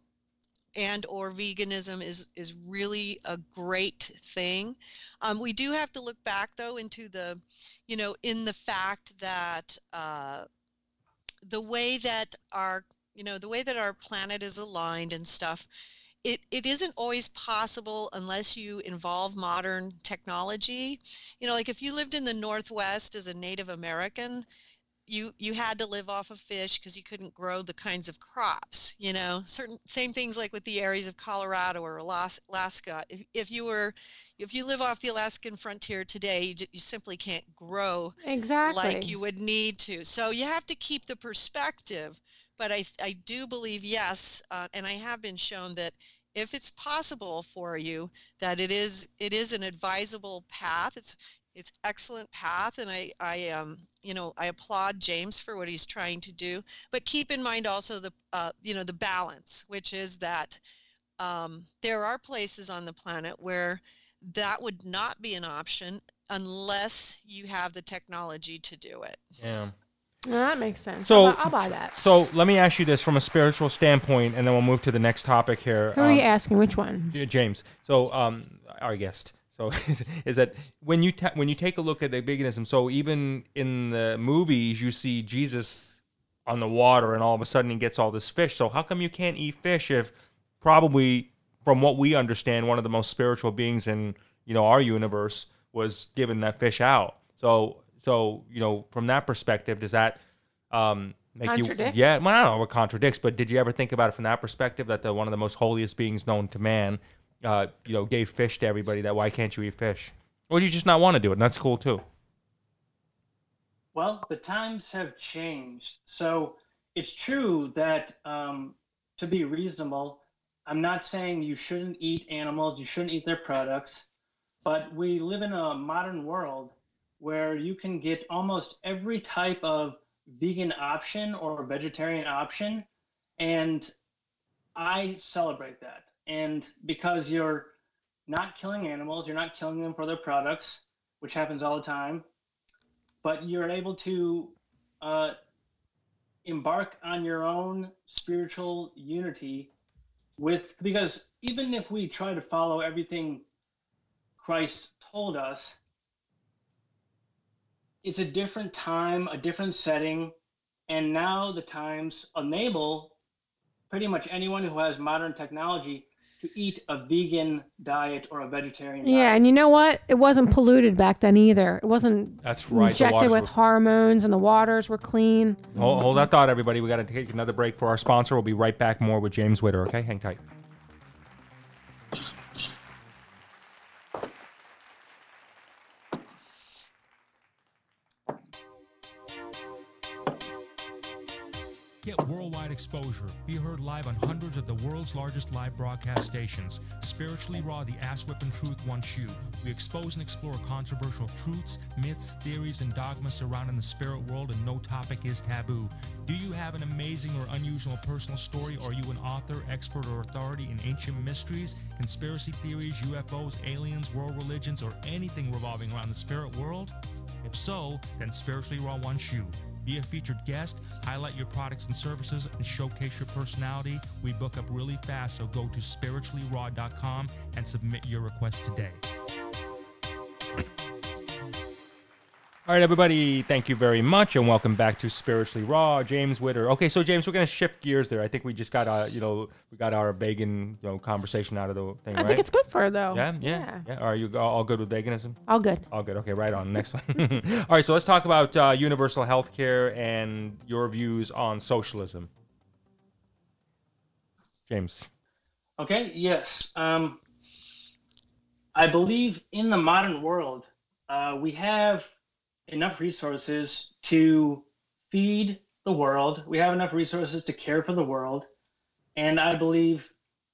D: and or veganism is is really a great thing. Um, we do have to look back though into the, you know, in the fact that uh, the way that our you know the way that our planet is aligned and stuff it, it isn't always possible unless you involve modern technology. You know, like if you lived in the Northwest as a Native American, you you had to live off of fish because you couldn't grow the kinds of crops. You know, certain same things like with the areas of Colorado or Alaska. If, if you were if you live off the Alaskan frontier today, you, you simply can't grow
C: Exactly.
D: like you would need to. So you have to keep the perspective. But I, I do believe, yes, uh, and I have been shown that if it's possible for you, that it is it is an advisable path. It's it's excellent path, and I I um you know I applaud James for what he's trying to do. But keep in mind also the uh, you know the balance, which is that um, there are places on the planet where that would not be an option unless you have the technology to do it.
B: Yeah.
C: No, that makes sense.
B: So-
C: I'll, I'll buy that.
B: So let me ask you this from a spiritual standpoint, and then we'll move to the next topic here.
C: Who are
B: Um,
C: you asking? Which one?
B: James. So, um, our guest. So, is, is that when you ta- when you take a look at the veganism? So, even in the movies, you see Jesus on the water, and all of a sudden he gets all this fish. So, how come you can't eat fish if probably from what we understand, one of the most spiritual beings in you know our universe was giving that fish out. So so you know from that perspective, does that um, make
C: Contradict?
B: you? Yeah, well, I don't know what contradicts, but did you ever think about it from that perspective that the one of the most holiest beings known to man, uh, you know, gave fish to everybody? That why can't you eat fish? Or do you just not want to do it? And that's cool too.
G: Well, the times have changed. So it's true that um, to be reasonable, I'm not saying you shouldn't eat animals, you shouldn't eat their products, but we live in a modern world where you can get almost every type of vegan option or vegetarian option. And I celebrate that. And because you're not killing animals, you're not killing them for their products, which happens all the time but you're able to uh, embark on your own spiritual unity with because even if we try to follow everything Christ told us, it's a different time, a different setting, and now the times enable pretty much anyone who has modern technology to eat a vegan diet or a vegetarian
C: Yeah,
G: diet.
C: and you know what? It wasn't polluted back then either. It wasn't
B: That's right. the
C: injected
B: waters
C: with
B: were-
C: hormones, and the waters were clean.
B: Hold, hold that thought, everybody. We got to take another break for our sponsor. We'll be right back more with James Widder. Okay, hang tight. Exposure. Be heard live on hundreds of the world's largest live broadcast stations. Spiritually Raw, the ass whipping truth wants you. We expose and explore controversial truths, myths, theories, and dogmas surrounding the spirit world, and no topic is taboo. Do you have an amazing or unusual personal story? Are you an author, expert, or authority in ancient mysteries, conspiracy theories, UFOs, aliens, world religions, or anything revolving around the spirit world? If so, then Spiritually Raw wants you. Be a featured guest, highlight your products and services, and showcase your personality. We book up really fast, so go to spirituallyraw.com and submit your request today. All right, everybody, thank you very much, and welcome back to Spiritually Raw. James Widder. Okay, so James, we're gonna shift gears there. I think we just got uh, you know, we got our vegan, you know, conversation out of the thing,
C: I
B: right?
C: think it's good for her, though.
B: yeah, yeah, yeah. Are you all all good with veganism?
C: All good.
B: All good. Okay, right on. Next one. All right, so let's talk about uh, universal health care and your views on socialism. James.
G: Okay, yes. Um, I believe in the modern world, uh, we have enough resources to feed the world. We have enough resources to care for the world. And I believe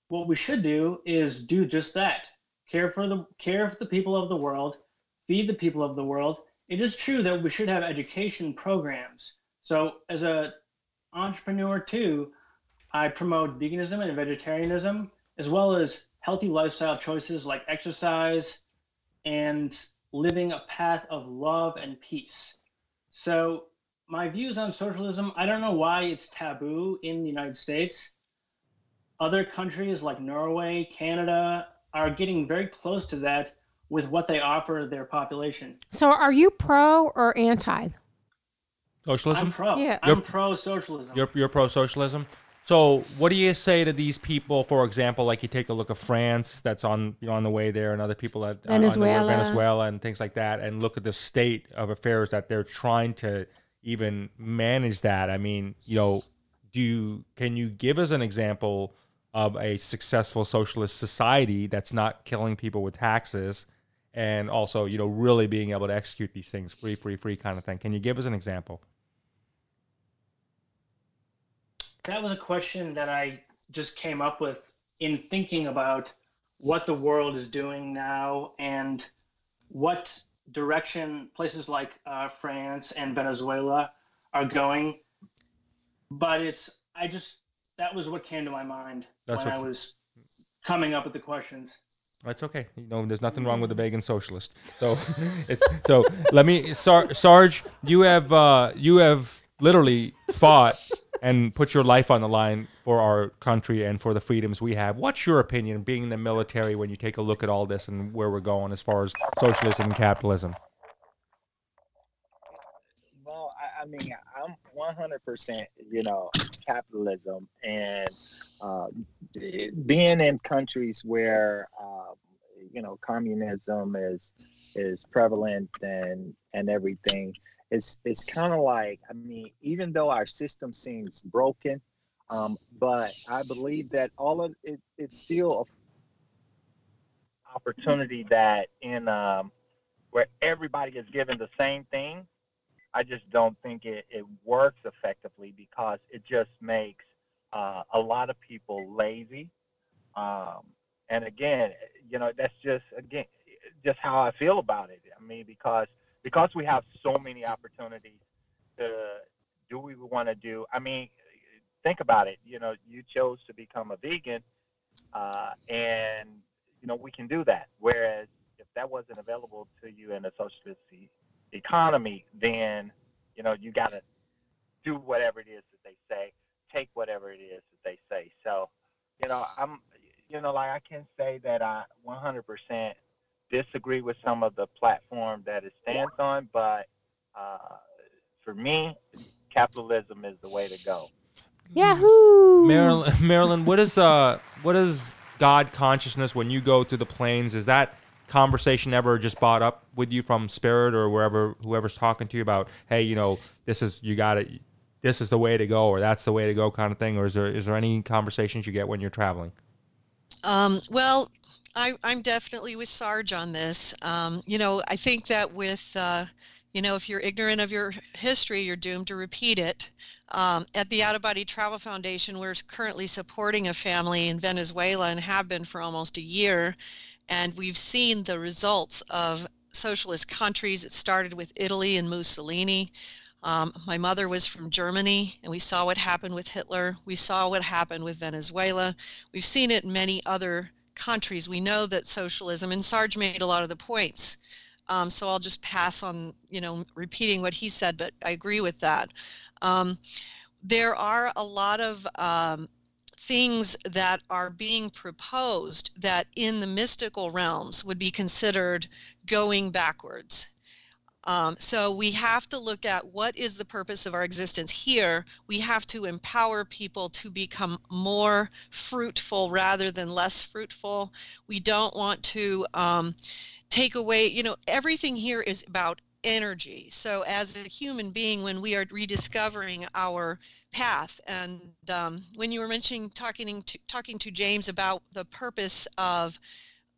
G: what we should do is do just that. Care for the care for the people of the world, feed the people of the world. It is true that we should have education programs. So as a entrepreneur too, I promote veganism and vegetarianism, as well as healthy lifestyle choices like exercise and living a path of love and peace. So, my views on socialism I don't know why it's taboo in the United States. Other countries like Norway, Canada are getting very close to that with what they offer their population.
C: So, are you pro or anti?
B: Socialism?
G: I'm pro.
C: Yeah.
G: I'm pro socialism.
B: You're, you're pro socialism? So, what do you say to these people? For example, like you take a look at France, that's on you know on the way there, and other people that uh, on
C: Venezuela.
B: Venezuela, and things like that, and look at the state of affairs that they're trying to even manage that. I mean, you know, do you can you give us an example of a successful socialist society that's not killing people with taxes, and also you know really being able to execute these things free, free, free kind of thing? Can you give us an example?
G: That was a question that I just came up with in thinking about what the world is doing now and what direction places like uh, France and Venezuela are going. But it's, I just, that was what came to my mind
B: That's
G: when
B: what-
G: I was coming up with the questions.
B: That's okay. You know, there's nothing wrong with a vegan socialist. So it's so. Let me, Sar- Sarge. You have uh, you have literally fought and put your life on the line for our country and for the freedoms we have. What's your opinion, being in the military, when you take a look at all this and where we're going as far as socialism and capitalism?
E: Well, I, I mean, I'm 100%, you know, capitalism and uh, being in countries where, uh, you know, communism is is prevalent and and everything. It's it's kind of like, I mean, even though our system seems broken, um, but I believe that all of it, it's still a opportunity that in um, where everybody is given the same thing I just don't think it, it works effectively because it just makes uh, a lot of people lazy. Um, and again, you know, that's just again just how I feel about it. I mean, because because we have so many opportunities to do we want to do. I mean, think about it. You know, you chose to become a vegan, uh, and you know we can do that. Whereas if that wasn't available to you in a socialist economy, then you know you got to do whatever it is that they say, take whatever it is that they say. So, you know, I'm, you know, like I can say that I 100% disagree with some of the platform that it stands on, but uh, for me, capitalism is the way to go.
C: Yahoo!
B: Marilynn, Marilynn, what is uh, what is God consciousness when you go to the planes? Is that conversation ever just brought up with you from spirit or wherever whoever's talking to you about hey you know this is you got it this is the way to go or that's the way to go kind of thing or is there is there any conversations you get when you're traveling
D: um, well I, i'm definitely with sarge on this um, you know i think that with uh, you know if you're ignorant of your history you're doomed to repeat it um, at the out of body travel foundation we're currently supporting a family in venezuela and have been for almost a year and we've seen the results of socialist countries. It started with Italy and Mussolini. Um, my mother was from Germany, and we saw what happened with Hitler. We saw what happened with Venezuela. We've seen it in many other countries. We know that socialism, and Sarge made a lot of the points. Um, so I'll just pass on, you know, repeating what he said, but I agree with that. Um, there are a lot of um, things that are being proposed that in the mystical realms would be considered going backwards. Um, so we have to look at what is the purpose of our existence here. We have to empower people to become more fruitful rather than less fruitful. We don't want to um, take away, you know, everything here is about energy. So as a human being, when we are rediscovering our path. And um, when you were mentioning talking to talking to James about the purpose of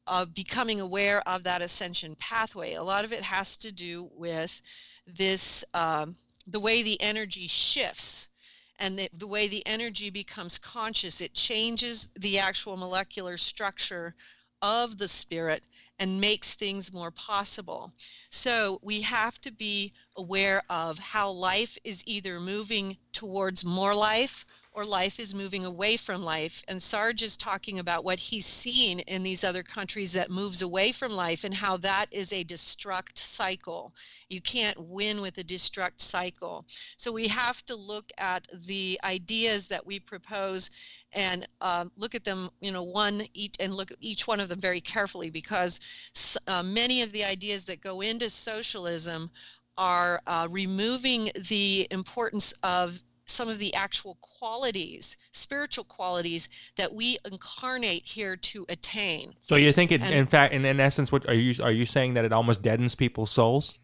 D: of becoming aware of that ascension pathway, a lot of it has to do with this um, the way the energy shifts and the, the way the energy becomes conscious. It changes the actual molecular structure of the spirit and makes things more possible. So we have to be aware of how life is either moving towards more life or life is moving away from life. And Sarge is talking about what he's seen in these other countries that moves away from life and how that is a destruct cycle. You can't win with a destruct cycle. So we have to look at the ideas that we propose and uh, look at them, you know, one each and look at each one of them very carefully because uh, many of the ideas that go into socialism are uh, removing the importance of some of the actual qualities, spiritual qualities that we incarnate here to attain.
B: So you think it, and, in fact, in, in essence, what are you are you saying that it almost deadens people's souls?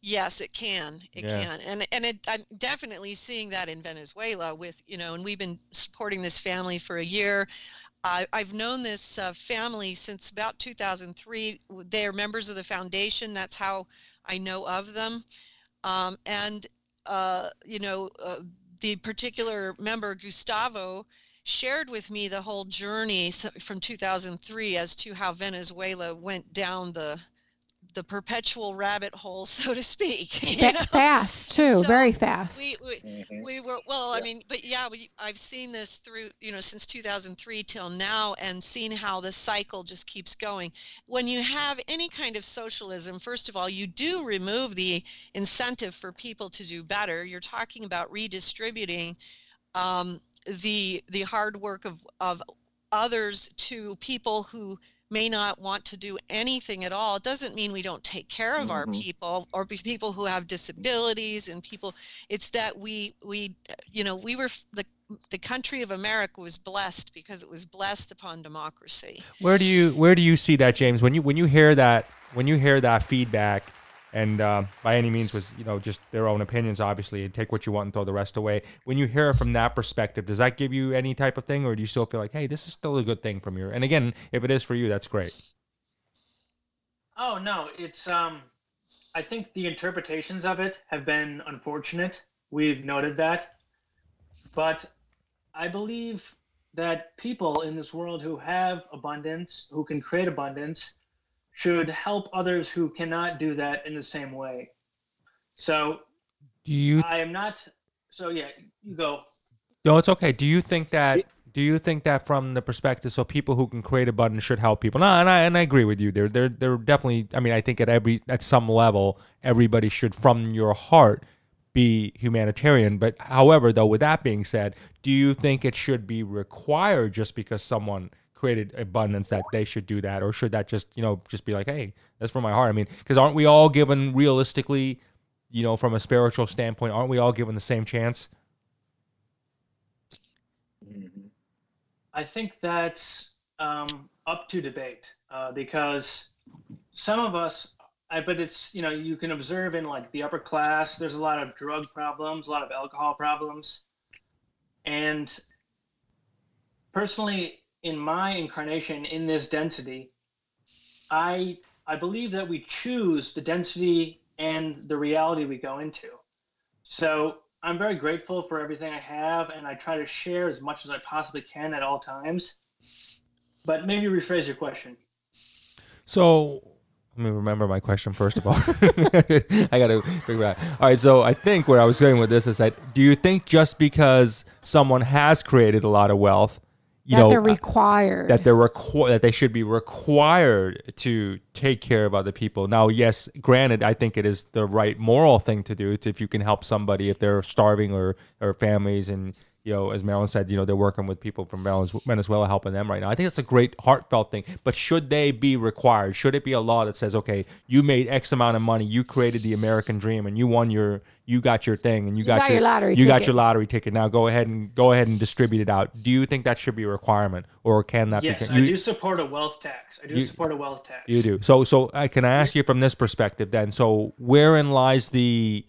D: Yes, it can. It yeah. can, and and it, I'm definitely seeing that in Venezuela with you know, and we've been supporting this family for a year. I, I've known this uh, family since about 2003. They're members of the foundation. That's how I know of them. Um, and uh, you know, uh, the particular member, Gustavo, shared with me the whole journey from 2003 as to how Venezuela went down the the perpetual rabbit hole, so to speak.
C: Fast too, so very fast.
D: We, we, mm-hmm. we were well. I mean, but yeah, we, I've seen this through you know since 2003 till now, and seen how the cycle just keeps going. When you have any kind of socialism, first of all, you do remove the incentive for people to do better. You're talking about redistributing um, the the hard work of of others to people who may not want to do anything at all, it doesn't mean we don't take care of our
E: Mhm.
D: people or be- people who have disabilities and people. It's that we we you know we were the the country of America was blessed because it was blessed upon democracy.
B: Where do you where do you see that, James? When you when you hear that when you hear that feedback, and uh, by any means was you know just their own opinions, obviously, and take what you want and throw the rest away. When you hear it from that perspective, does that give you any type of thing, or do you still feel like, hey, this is still a good thing from your? And again, if it is for you, that's great.
G: Oh no, it's um I think the interpretations of it have been unfortunate. We've noted that. But I believe that people in this world who have abundance, who can create abundance, should help others who cannot do that in the same way. So
B: Do you?
G: I am not so yeah, you go.
B: No, it's okay. Do you think that? Do you think that from the perspective, so people who can create a button should help people? No, and I and I agree with you. They're they're they're definitely. I mean, I think at every at some level, everybody should, from your heart, be humanitarian. But however, though, with that being said, do you think it should be required just because someone created abundance that they should do that, or should that just you know just be like, hey, that's from my heart? I mean, because aren't we all given realistically, you know, from a spiritual standpoint, aren't we all given the same chance?
E: Mhm.
G: I think that's um, up to debate uh, because some of us, I but it's you know you can observe in like the upper class, there's a lot of drug problems, a lot of alcohol problems, and personally, in my incarnation in this density, I I believe that we choose the density and the reality we go into. So I'm very grateful for everything I have, and I try to share as much as I possibly can at all times. But maybe rephrase your question.
B: So let me remember my question first of all. I got to figure out. All right. So I think where I was going with this is that do you think just because someone has created a lot of wealth, you
C: that
B: know,
C: they're
B: uh,
C: required.
B: that they're requ- that they should be required to take care of other people. Now, yes, granted, I think it is the right moral thing to do to, if you can help somebody if they're starving or or families and you know, as Marilynn said, you know, they're working with people from Venezuela- Venezuela helping them right now. I think that's a great heartfelt thing. But should they be required? Should it be a law that says, okay, you made X amount of money, you created the American dream, and you won your, you got your thing, and you, got,
C: got your lottery
B: you got
C: ticket.
B: your lottery ticket. Now go ahead and go ahead and distribute it out. Do you think that should be a requirement, or can that
G: Yes,
B: be?
G: I
B: you-
G: do support a wealth tax. I do
B: You-
G: support a wealth tax.
B: you do. So so I can I ask you from this perspective then. So wherein lies the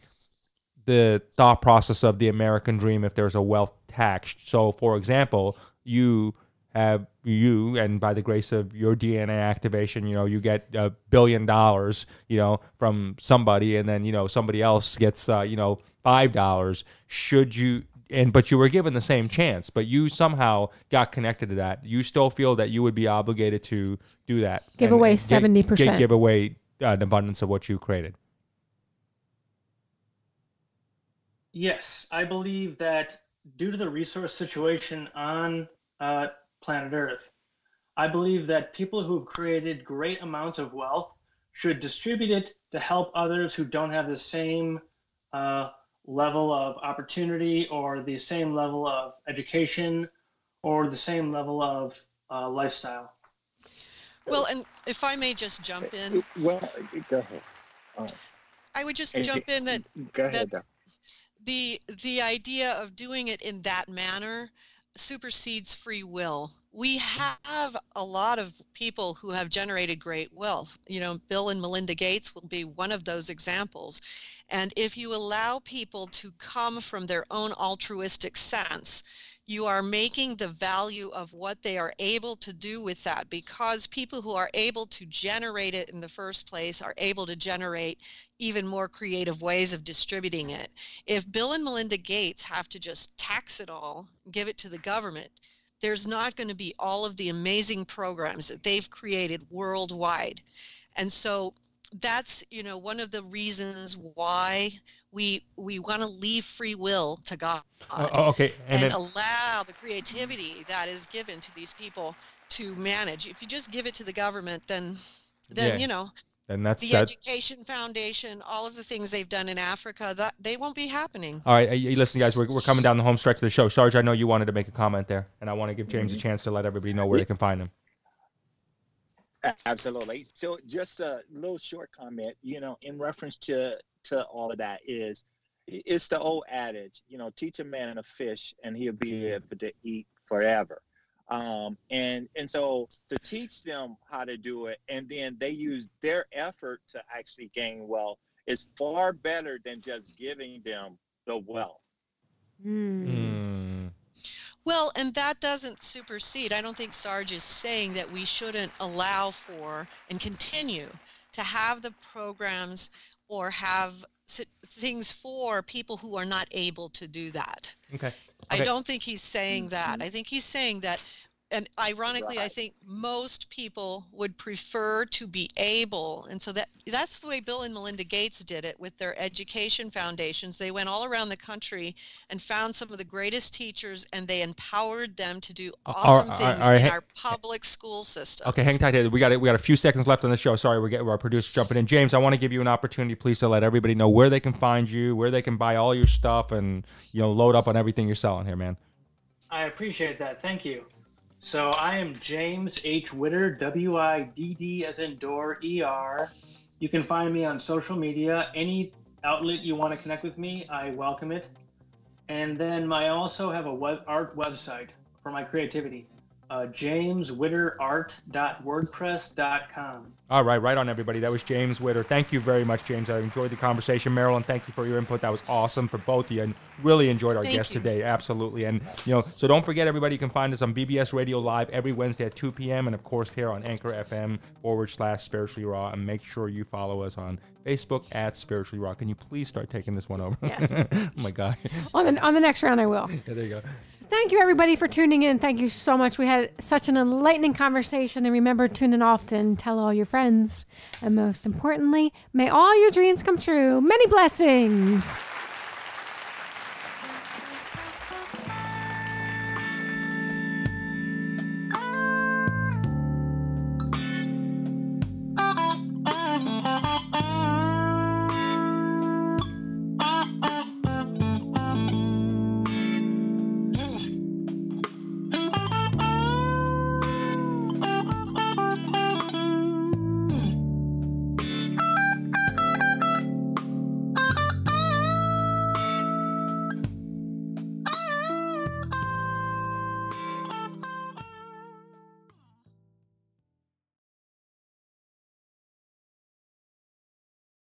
B: the thought process of the American dream if there's a wealth tax? So for example, you have you and by the grace of your DNA activation, you know, you get a billion dollars, you know, from somebody and then, you know, somebody else gets uh, you know, five dollars. Should you and but you were given the same chance, but you somehow got connected to that. You still feel that you would be obligated to do that.
C: Give
B: and-
C: away 70%.
B: gi- Give away uh, an abundance of what you created.
G: Yes, I believe that due to the resource situation on uh, planet Earth, I believe that people who've created great amounts of wealth should distribute it to help others who don't have the same uh, level of opportunity or the same level of education or the same level of uh, lifestyle.
D: Well, and if I may just jump in,
E: Well, go ahead.
D: I would just jump in that
E: Go ahead. Doc.
D: The the idea of doing it in that manner supersedes free will. We have a lot of people who have generated great wealth. You know, Bill and Melinda Gates will be one of those examples. And if you allow people to come from their own altruistic sense, you are making the value of what they are able to do with that because people who are able to generate it in the first place are able to generate even more creative ways of distributing it. If Bill and Melinda Gates have to just tax it all, give it to the government, there's not going to be all of the amazing programs that they've created worldwide. And so that's, you know, one of the reasons why we we want to leave free will to God
B: oh, oh, okay, and,
D: and
B: then
D: allow the creativity that is given to these people to manage. If you just give it to the government, then then
B: Yeah.
D: you know
B: and that's
D: the
B: that.
D: education foundation, all of the things they've done in Africa, that they won't be happening.
B: All right, hey, listen, guys, we're, we're coming down the home stretch of the show. Sarge, I know you wanted to make a comment there, and I want to give James a mm-hmm. chance to let everybody know where they can find him.
E: Absolutely. So just a little short comment, you know, in reference to to all of that is it's the old adage, you know, teach a man a fish and he'll be able to eat forever. Um, and and so to teach them how to do it and then they use their effort to actually gain wealth is far better than just giving them the wealth.
B: Mm.
D: Well, and that doesn't supersede. I don't think Sarge is saying that we shouldn't allow for and continue to have the programs or have things for people who are not able to do that.
B: Okay.
D: I don't think he's saying that. Mm-hmm. I think he's saying that, and ironically, I think most people would prefer to be able, and so that that's the way Bill and Melinda Gates did it with their education foundations. They went all around the country and found some of the greatest teachers, and they empowered them to do awesome
B: all right,
D: things
B: all right,
D: in
B: hey-
D: our public school system.
B: Okay, hang tight. here. We got it. We got a few seconds left on the show. Sorry, we're getting our producer jumping in. James, I want to give you an opportunity, please, to let everybody know where they can find you, where they can buy all your stuff, and you know, load up on everything you're selling here, man.
G: I appreciate that. Thank you. So I am James H. Widder, W I D D as in door E R. You can find me on social media. Any outlet you want to connect with me, I welcome it. And then I also have a web art website for my creativity. Uh, jameswitterart.wordpress.com.
B: All right, right on, everybody. That was James Widder. Thank you very much, James. I enjoyed the conversation. Marilynn, thank you for your input. That was awesome for both of you, and really enjoyed our
D: Thank
B: guest
D: you.
B: today. Absolutely, and you know, so don't forget, everybody, you can find us on BBS Radio Live every Wednesday at 2 p.m. and of course here on Anchor FM forward slash Spiritually Raw. And make sure you follow us on Facebook at Spiritually Raw. Can you please start taking this one over?
C: Yes.
B: oh my God.
C: On the on the next round, I will.
B: Yeah, there you go.
C: Thank you, everybody, for tuning in. Thank you so much. We had such an enlightening conversation. And remember, tune in often, tell all your friends. And most importantly, may all your dreams come true. Many blessings.